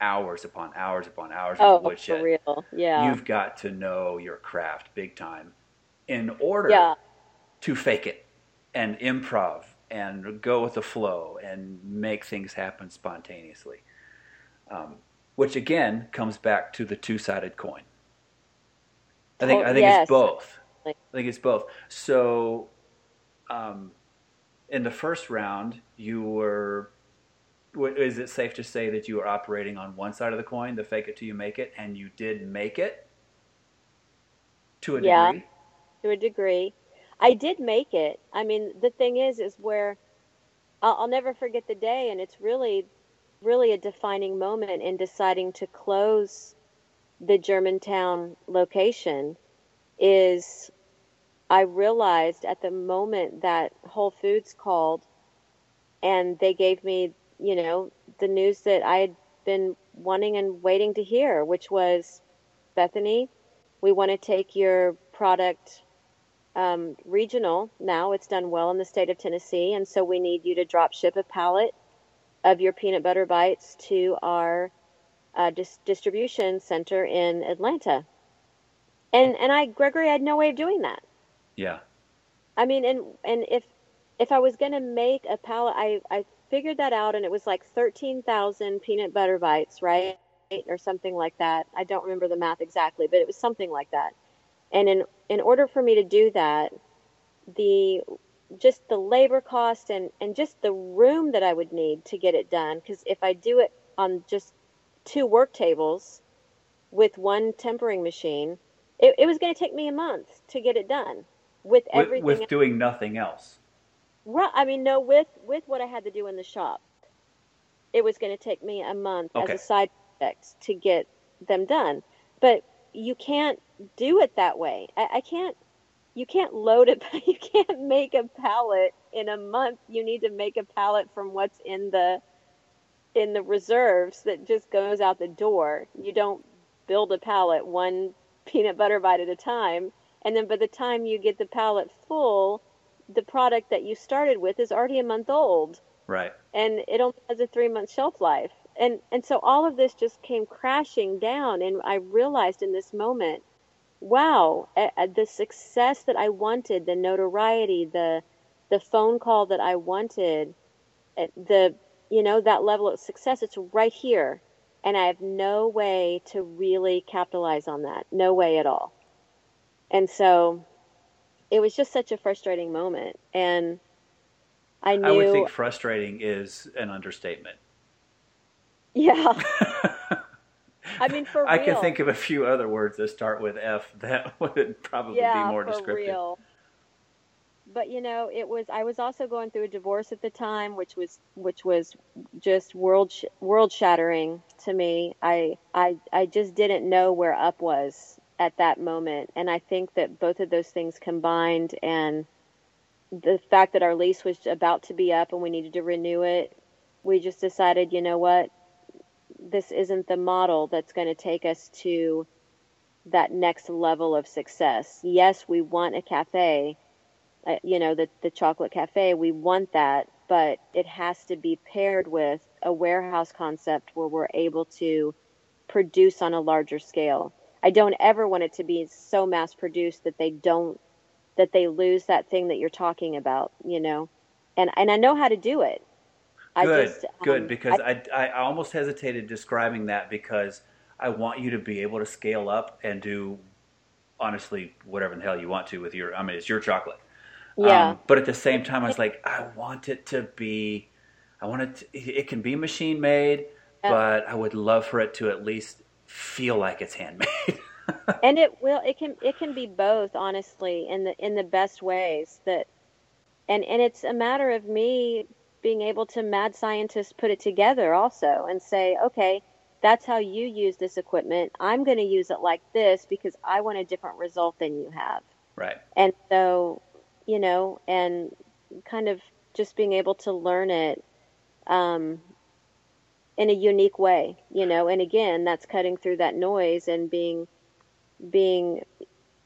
hours upon hours upon hours Oh, of for real. Yeah. you've got to know your craft big time in order yeah. To fake it and improv and go with the flow and make things happen spontaneously. Um, which again comes back to the two-sided coin. I think To- I think yes. it's both. I think it's both. So, um, in the first round, you were. Is it safe to say that you were operating on one side of the coin, the fake it till you make it, and you did make it to a Yeah. degree? to a degree. I did make it. I mean, the thing is, is where I'll, I'll never forget the day, and it's really, really a defining moment in deciding to close the Germantown location. Is I realized at the moment that Whole Foods called, and they gave me, you know, the news that I had been wanting and waiting to hear, which was, Bethany, we want to take your product um, regional now. It's done well in the state of Tennessee, and so we need you to drop ship a pallet of your peanut butter bites to our uh, dis- distribution center in Atlanta. And and I, Gregory, I had no way of doing that. Yeah. I mean, and and if if I was going to make a pallet, I I figured that out, and it was like thirteen thousand peanut butter bites, right, or something like that. I don't remember the math exactly, but it was something like that. And in in order for me to do that, the just the labor cost and and just the room that I would need to get it done, because if I do it on just two work tables with one tempering machine, it, it was going to take me a month to get it done with With, everything with doing nothing else. Right. I mean, no, with with what I had to do in the shop, it was going to take me a month Okay. as a side project to get them done. But you can't do it that way. I, I can't. You can't load it. You can't make a pallet in a month. You need to make a pallet from what's in the in the reserves that just goes out the door. You don't build a pallet one peanut butter bite at a time, and then by the time you get the pallet full, the product that you started with is already a month old Right. and it only has a three month shelf life. And and so all of this just came crashing down and I realized in this moment, wow, the success that I wanted, the notoriety, the the phone call that I wanted, uh, the you know that level of success it's right here and I have no way to really capitalize on that. No way at all. And so it was just such a frustrating moment and I knew I would think frustrating is an understatement. Yeah. I mean, for I can think of a few other words that start with F that would probably yeah, be more for descriptive. real. But you know, it was. I was also going through a divorce at the time, which was which was just world sh- world shattering to me. I I I just didn't know where up was at that moment, and I think that both of those things combined, and the fact that our lease was about to be up and we needed to renew it, we just decided, you know what, this isn't the model that's going to take us to that next level of success. Yes, we want a cafe, uh, you know, the the chocolate cafe. We want that, but it has to be paired with a warehouse concept where we're able to produce on a larger scale. I don't ever want it to be so mass produced that they don't that they lose that thing that you're talking about, you know. And and I know how to do it. I Good, just, good, um, because I- I, I, almost hesitated describing that because I want you to be able to scale up and do, honestly, whatever the hell you want to with your, I mean, it's your chocolate. yeah. Um, but at the same time, I was like, I want it to be, I want it, to, it can be machine made, Yeah. but I would love for it to at least feel like it's handmade. and it will it can it can be both honestly in the in the best ways that and and it's a matter of me being able to mad scientists put it together also and say okay that's how you use this equipment. I'm going to use it like this because i want a different result than you have. Right. and so you know and kind of just being able to learn it um, in a unique way you know. And again that's cutting through that noise and being being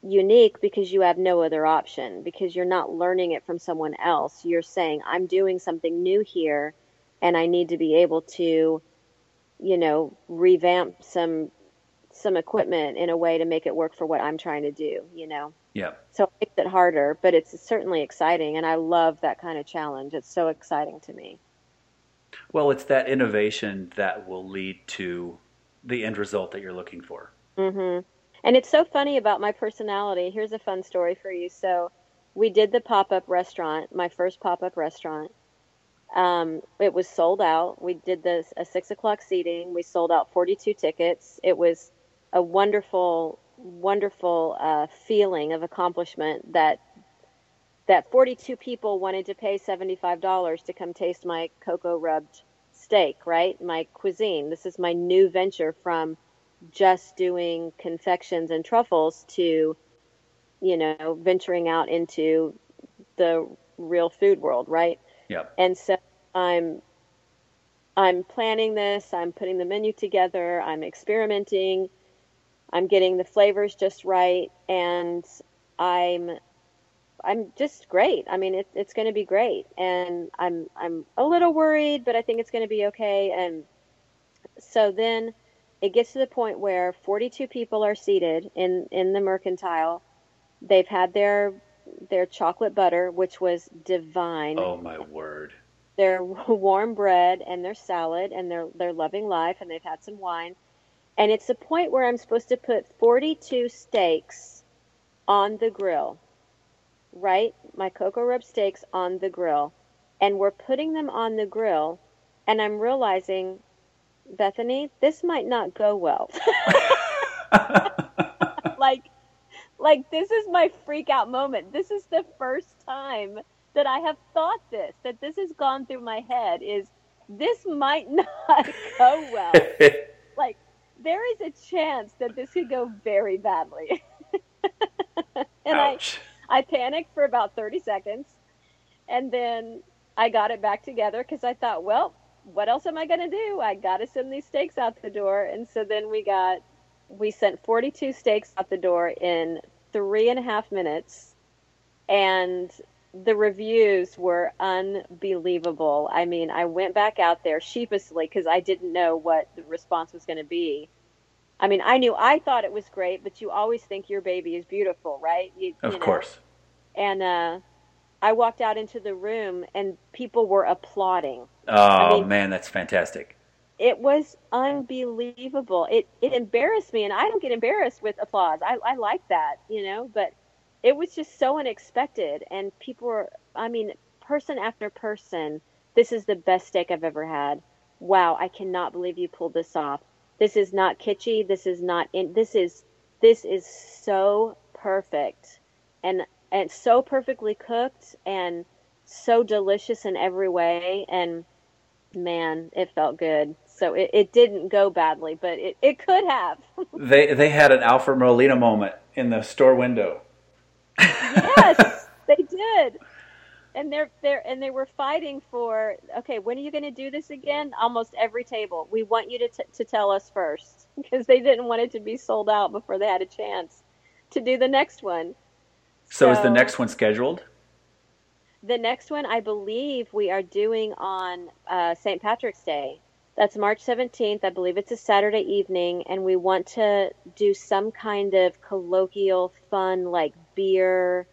unique because you have no other option because you're not learning it from someone else you're saying i'm doing something new here and i need to be able to you know revamp some some equipment in a way to make it work for what i'm trying to do you know Yeah. so it makes it harder, but it's certainly exciting, and I love that kind of challenge. It's so exciting to me. Well, it's that innovation that will lead to the end result that you're looking for. Mhm. And it's so funny about my personality. Here's a fun story for you. So, we did the pop-up restaurant, my first pop-up restaurant. Um, it was sold out. We did this a six o'clock seating. We sold out 42 tickets. It was a wonderful, wonderful uh, feeling of accomplishment that that 42 people wanted to pay $75 to come taste my cocoa rubbed steak. Right, my cuisine. This is my new venture from just doing confections and truffles to, you know, venturing out into the real food world. Right Yep. and so i'm i'm planning this i'm putting the menu together i'm experimenting i'm getting the flavors just right and i'm i'm just great i mean it, it's going to be great and i'm i'm a little worried but i think it's going to be okay and so then it gets to the point where 42 people are seated in in the mercantile. They've had their their chocolate butter which was divine. Oh my word. their warm bread and their salad and their their loving life and they've had some wine. And it's the point where i'm supposed to put 42 steaks on the grill right? My cocoa rub steaks on the grill. And we're putting them on the grill and i'm realizing bethany this might not go well. Like like this is my freak out moment. This is the first time that i have thought this that this has gone through my head is this might not go well. Like there is a chance that this could go very badly. And Ouch. i i panicked for about 30 seconds and then i got it back together because i thought well what else am i going to do? I got to send these steaks out the door. And so then we got we sent 42 steaks out the door in three and a half minutes. And the reviews were unbelievable. I mean i went back out there sheepishly because i didn't know what the response was going to be. I mean i knew i thought it was great but you always think your baby is beautiful right? You, of you know? course. and uh, i walked out into the room and people were applauding Oh mean- man, that's fantastic. it was unbelievable. It it embarrassed me, and I don't get embarrassed with applause. I I like that, you know. But it was just so unexpected, and people were. I mean, person after person. This is the best steak I've ever had. Wow, I cannot believe you pulled this off. This is not kitschy. This is not in. This is this is so perfect, and and so perfectly cooked, and so delicious in every way, and man, it felt good. So it, it didn't go badly, but it, it could have. They they had an Alfred Molina moment in the store window. yes, they did. And they're they're and they were fighting for okay, when are you going to do this again? Almost every table. We want you to t- to tell us first because they didn't want it to be sold out before they had a chance to do the next one. So, is the next one scheduled? The next one, I believe, we are doing on uh, St. Patrick's Day. That's March 17th. I believe it's a Saturday evening, and we want to do some kind of colloquial, fun, like beer,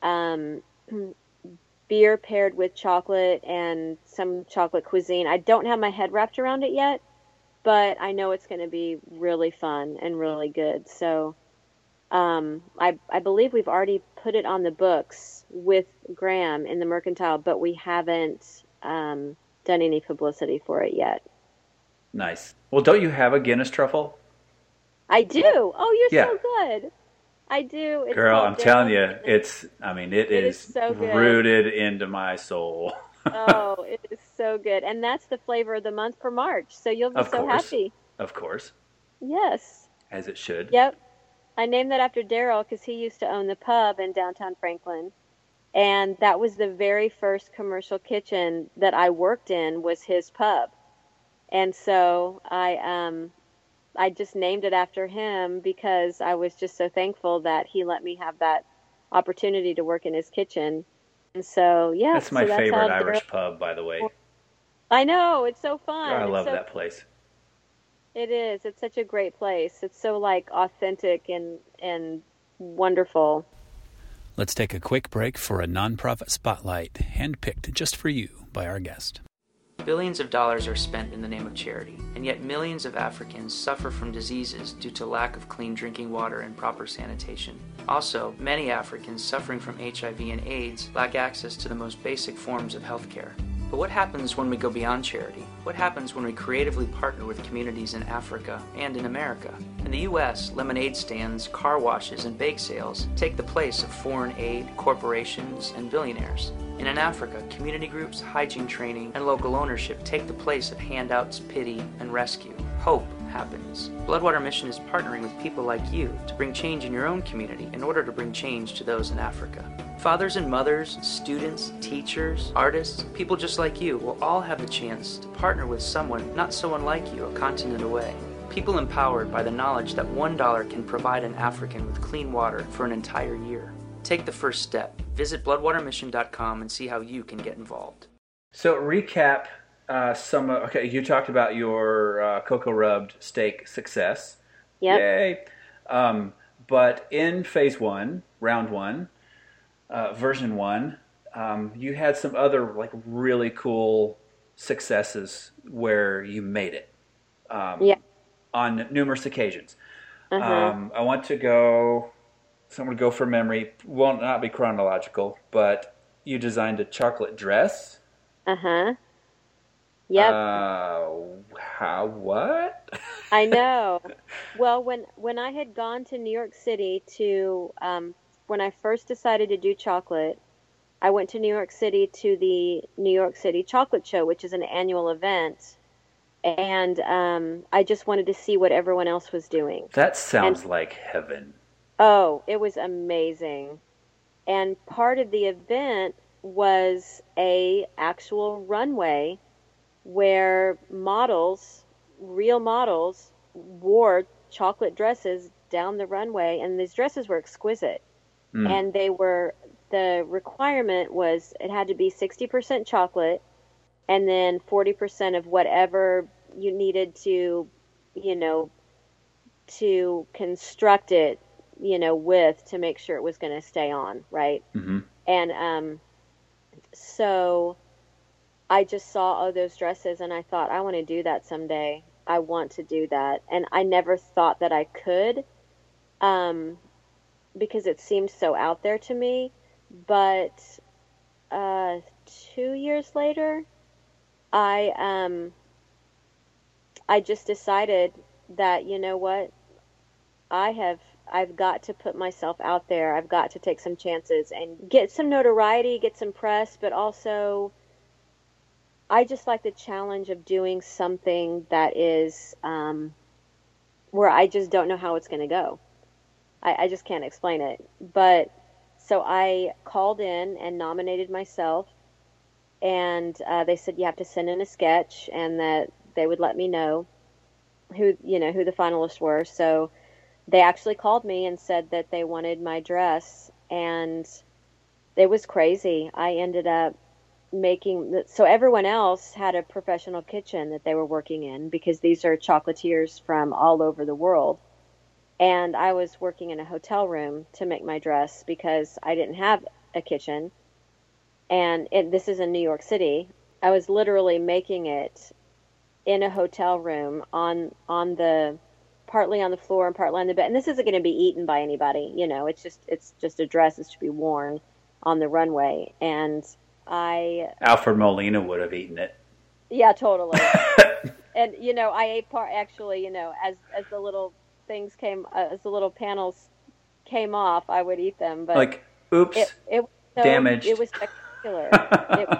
um, beer paired with chocolate and some chocolate cuisine. I don't have my head wrapped around it yet, but I know it's going to be really fun and really good. So, um, I, I believe we've already put it on the books with Graham in the Mercantile, but we haven't um, done any publicity for it yet. Nice. Well, don't you have a Guinness truffle? I do. Oh, you're Yeah. so good. I do. It's Girl, I'm telling you, Daryl- it's. I mean, It is is so rooted into my soul. oh, it is so good, and that's the flavor of the month for March. So you'll be Of so course. happy. of course, Yes. as it should. Yep. I named that after Daryl because he used to own the pub in downtown Franklin. And that was the very first commercial kitchen that I worked in was his pub. And so I um I just named it after him because I was just so thankful that he let me have that opportunity to work in his kitchen. And so yeah, That's my so favorite Irish pub, by the way. I know, it's so fun. I love so that place. It is. It's such a great place. It's so like authentic and and wonderful. Let's take a quick break for a nonprofit spotlight, handpicked just for you by our guest. Billions of dollars are spent in the name of charity, and yet millions of Africans suffer from diseases due to lack of clean drinking water and proper sanitation. Also, many Africans suffering from HIV and AIDS lack access to the most basic forms of healthcare. But what happens when we go beyond charity? What happens when we creatively partner with communities in Africa and in America? In the US, lemonade stands, car washes, and bake sales take the place of foreign aid, corporations, and billionaires. And in Africa, community groups, hygiene training, and local ownership take the place of handouts, pity, and rescue. Hope happens. Bloodwater Mission is partnering with people like you to bring change in your own community in order to bring change to those in Africa. Fathers and mothers, students, teachers, artists, people just like you will all have the chance to partner with someone not so unlike you a continent away. People empowered by the knowledge that $1 can provide an African with clean water for an entire year. Take the first step. Visit bloodwatermission.com and see how you can get involved. So recap uh, some. Okay, you talked about your uh, cocoa rubbed steak success. Yep. Yay! Um, but in phase one, round one, uh, version one, um, you had some other like really cool successes where you made it. Um, Yeah. On numerous occasions. Uh-huh. Um, I want to go. So I'm going to go for memory. Won't not be chronological, but you designed a chocolate dress. Uh huh. Yep. Uh, how? What? I know. Well, when when I had gone to New York City to um, when I first decided to do chocolate, I went to New York City to the New York City Chocolate Show, which is an annual event, and um, I just wanted to see what everyone else was doing. That sounds like heaven. Oh, it was amazing. And part of the event was a actual runway where models, real models, wore chocolate dresses down the runway and these dresses were exquisite. Mm. And they were the requirement was it had to be 60% chocolate and then 40% of whatever you needed to, you know, to construct it you know, with to make sure it was going to stay on, right? hmm And um, so I just saw all those dresses and I thought, I want to do that someday. I want to do that. And I never thought that I could um, because it seemed so out there to me. But uh, two years later, I um, I just decided that you know what I have I've got to put myself out there. I've got to take some chances and get some notoriety, get some press, but also I just like the challenge of doing something that is um, where I just don't know how it's going to go. I, I just can't explain it. But so I called in and nominated myself, and uh, they said you have to send in a sketch, and that they would let me know who you know who the finalists were. So they actually called me and said that they wanted my dress and it was crazy i ended up making so everyone else had a professional kitchen that they were working in because these are chocolatiers from all over the world and i was working in a hotel room to make my dress because i didn't have a kitchen and it, this is in new york city i was literally making it in a hotel room on on the partly on the floor and partly on the bed. And this isn't going to be eaten by anybody, you know. It's just it's just a dress that's to be worn on the runway. And I Alfred Molina would have eaten it. yeah, totally. and you know, I ate part actually, you know, as as the little things came uh, as the little panels came off, I would eat them, but like, oops. it it was so, damaged. It was spectacular. it,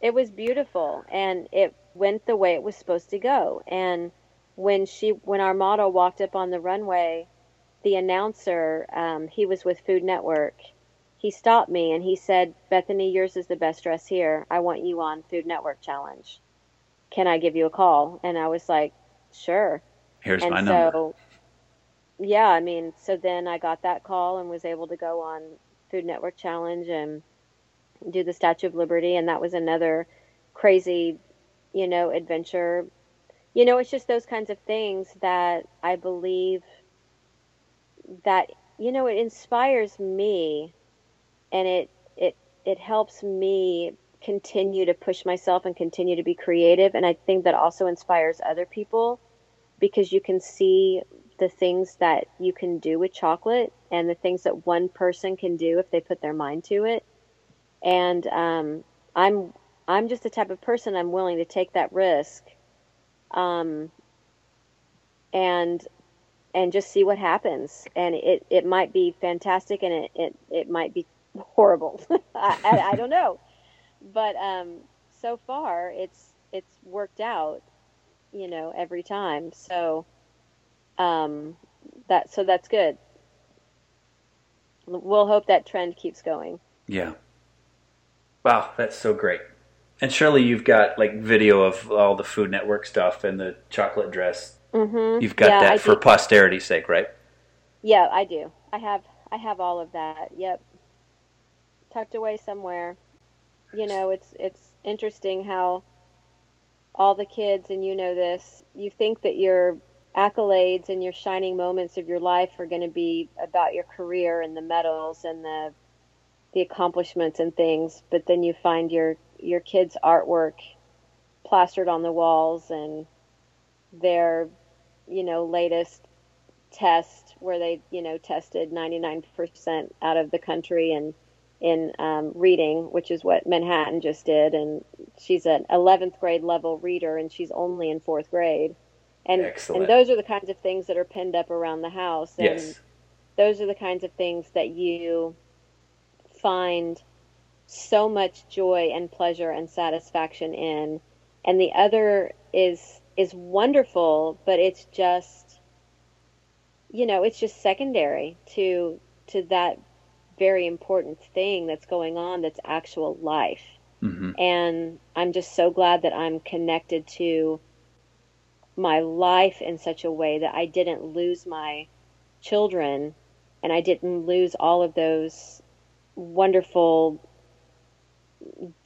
it was beautiful and it went the way it was supposed to go. And when she when our model walked up on the runway, the announcer, um, he was with Food Network. He stopped me and he said, "Bethany, yours is the best dress here. I want you on Food Network Challenge. Can I give you a call?" And I was like, "Sure." Here's and my so, number. yeah, I mean, so then I got that call and was able to go on Food Network Challenge and do the Statue of Liberty, and that was another crazy, you know, adventure. You know, it's just those kinds of things that I believe that you know it inspires me, and it it it helps me continue to push myself and continue to be creative. And I think that also inspires other people because you can see the things that you can do with chocolate and the things that one person can do if they put their mind to it. And um, I'm I'm just the type of person I'm willing to take that risk, um, and and just see what happens. And it, it might be fantastic, and it it, it might be horrible. I, I, I don't know, but um, so far it's it's worked out, you know, every time. So um, that so that's good. We'll hope that trend keeps going. Yeah. Wow, that's so great. And surely you've got like video of all the Food Network stuff and the chocolate dress. Mm-hmm. You've got Yeah, that I for do. posterity's sake, right? Yeah, I do. I have I have all of that. Yep. Tucked away somewhere. You know, it's it's interesting how all the kids and you know this, you think that your accolades and your shining moments of your life are going to be about your career and the medals and the the accomplishments and things, but then you find your your kids' artwork plastered on the walls and their you know latest test where they you know tested 99% out of the country and in um, reading which is what manhattan just did and she's an 11th grade level reader and she's only in fourth grade and Excellent. and those are the kinds of things that are pinned up around the house and Yes. those are the kinds of things that you find so much joy and pleasure and satisfaction in and the other is is wonderful but it's just you know it's just secondary to to that very important thing that's going on that's actual life. Hmm and I'm just so glad that I'm connected to my life in such a way that I didn't lose my children and I didn't lose all of those wonderful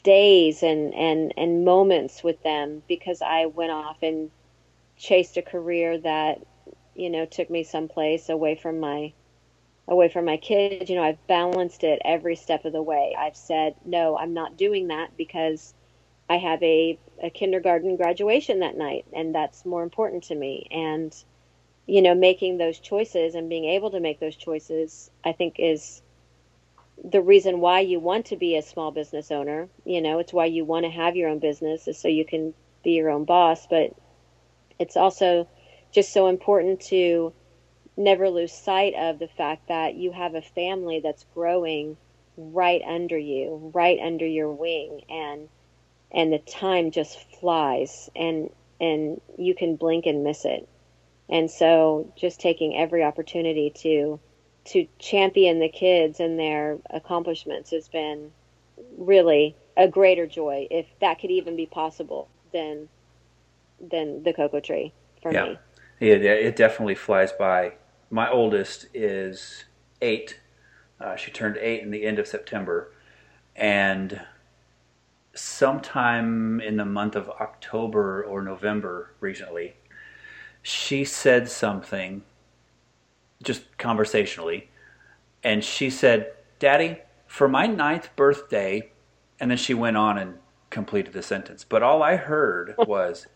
days and, and, and moments with them because I went off and chased a career that, you know, took me someplace away from my away from my kids. You know, I've balanced it every step of the way. I've said, no, I'm not doing that because I have a, a kindergarten graduation that night, and that's more important to me. And, you know, making those choices and being able to make those choices, I think, is the reason why you want to be a small business owner. You know, it's why you want to have your own business, is so you can be your own boss. But it's also just so important to never lose sight of the fact that you have a family that's growing right under you, right under your wing, and and the time just flies, and and you can blink and miss it. And so, just taking every opportunity to to champion the kids and their accomplishments has been really a greater joy, if that could even be possible, than than the cocoa tree for Yeah. me. It, it definitely flies by. My oldest is eight. Uh, she turned eight in the end of September. And sometime in the month of October or November recently, she said something just conversationally. And she said, Daddy, for my ninth birthday, and then she went on and completed the sentence. But all I heard was,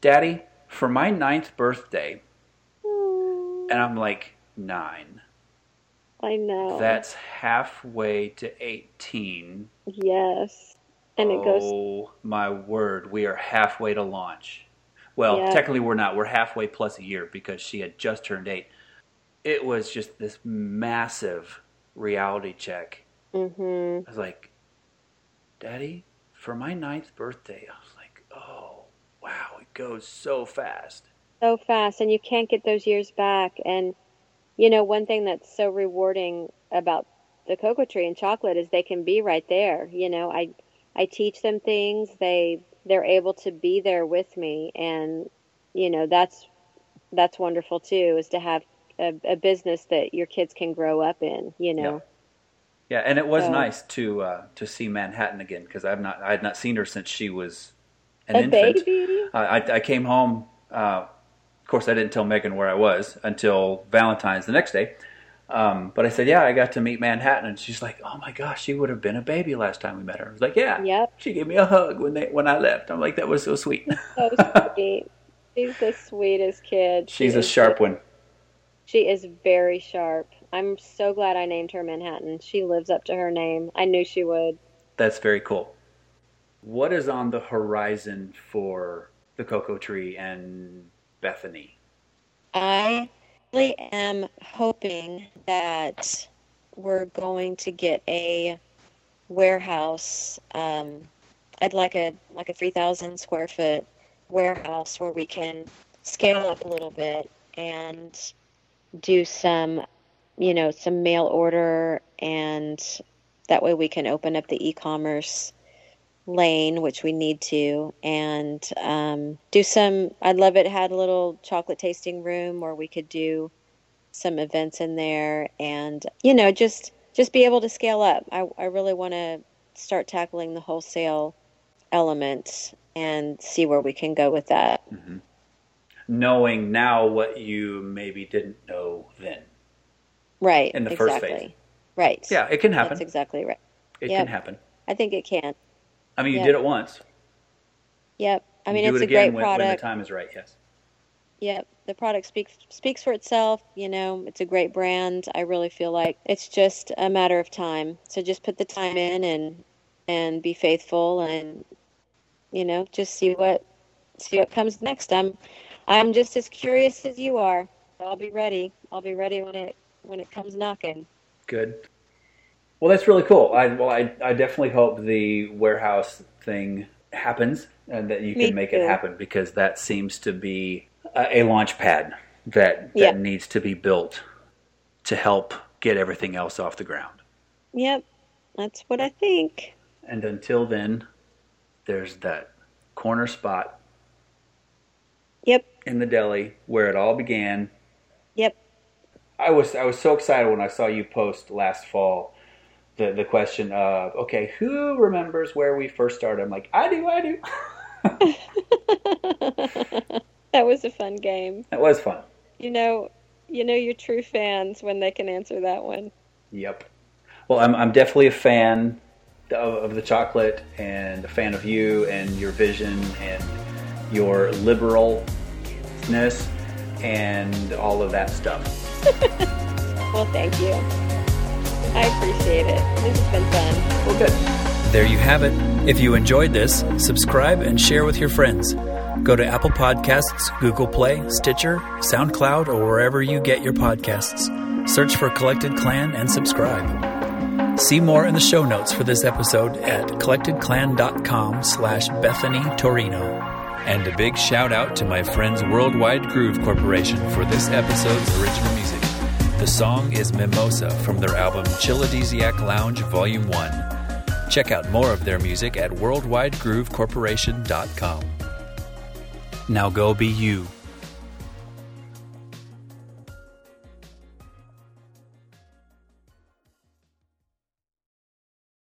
Daddy, for my ninth birthday, and I'm like, nine. I know. That's halfway to 18. yes. And it goes Oh my word, we are halfway to launch. Well, Yeah. technically we're not. We're halfway plus a year because she had just turned eight. It was just this massive reality check. mhm. I was like, Daddy, for my ninth birthday, I was like, oh, wow, it goes so fast. So fast and you can't get those years back. And you know one thing that's so rewarding about the cocoa tree and chocolate is they can be right there. You know i i teach them things. They they're able to be there with me. And you know that's that's wonderful too is to have a, a business that your kids can grow up in you know? Yeah, and it was So- nice to uh, to see Manhattan again because I've not I had not seen her since she was an infant. baby? I, I, I came home. Uh, of course, I didn't tell Megan where I was until Valentine's the next day. Um, but I said, yeah, I got to meet Manhattan, and she's like, oh my gosh, she would have been a baby last time we met her. I was like, yeah. Yep. She gave me a hug when they when I left. I'm like, that was so sweet. So sweet. She's the sweetest kid. She she's a sharp the- one. She is very sharp. I'm so glad I named her Manhattan. She lives up to her name. I knew she would. That's very cool. What is on the horizon for the Cocoa Tree and Bethany? I really am hoping that we're going to get a warehouse. Um, I'd like a like a three thousand square foot warehouse where we can scale up a little bit and do some, you know, some mail order, and that way we can open up the e-commerce lane, which we need to, and um, do some. I'd love it had a little chocolate tasting room where we could do some events in there, and you know, just just be able to scale up. I I really want to start tackling the wholesale element and see where we can go with that. Mm-hmm. Knowing now what you maybe didn't know then. Right. In the first exactly. phase. Right. Yeah, it can happen. That's exactly right. it yep. can happen. I think it can. I mean, you Yeah. did it once. Yep. I mean, it's it a again great when, when the time is right. Yes. Yep, the product speaks speaks for itself. You know, it's a great brand. I really feel like it's just a matter of time. So just put the time in and and be faithful, and you know, just see what see what comes next. I'm I'm just as curious as you are. I'll be ready. I'll be ready when it when it comes knocking. Good. Well, that's really cool. I well, I, I definitely hope the warehouse thing happens and that you Me can make it happen because that seems to be a, a launch pad that that needs to be built to help get everything else off the ground. Yep, that's what I think. And until then, there's that corner spot Yep, in the deli where it all began. yep. I was I was so excited when I saw you post last fall the the question of okay who remembers where we first started? I'm like I do I do. that was a fun game. that was fun. You know, you know your true fans when they can answer that one. Yep. Well, I'm I'm definitely a fan of, of the chocolate and a fan of you and your vision and your liberalness and all of that stuff. Well, thank you. I appreciate it. This has been fun. Well, good. There you have it. If you enjoyed this, subscribe and share with your friends. Go to Apple Podcasts, Google Play, Stitcher, SoundCloud, or wherever you get your podcasts. Search for Collected Clan and subscribe. See more in the show notes for this episode at collectedclan.com slash Bethany Torino. And a big shout out to my friends Worldwide Groove Corporation for this episode's original music. The song is Mimosa from their album Chilladesiac Lounge Volume 1. Check out more of their music at worldwidegroovecorporation.com. Now go be you.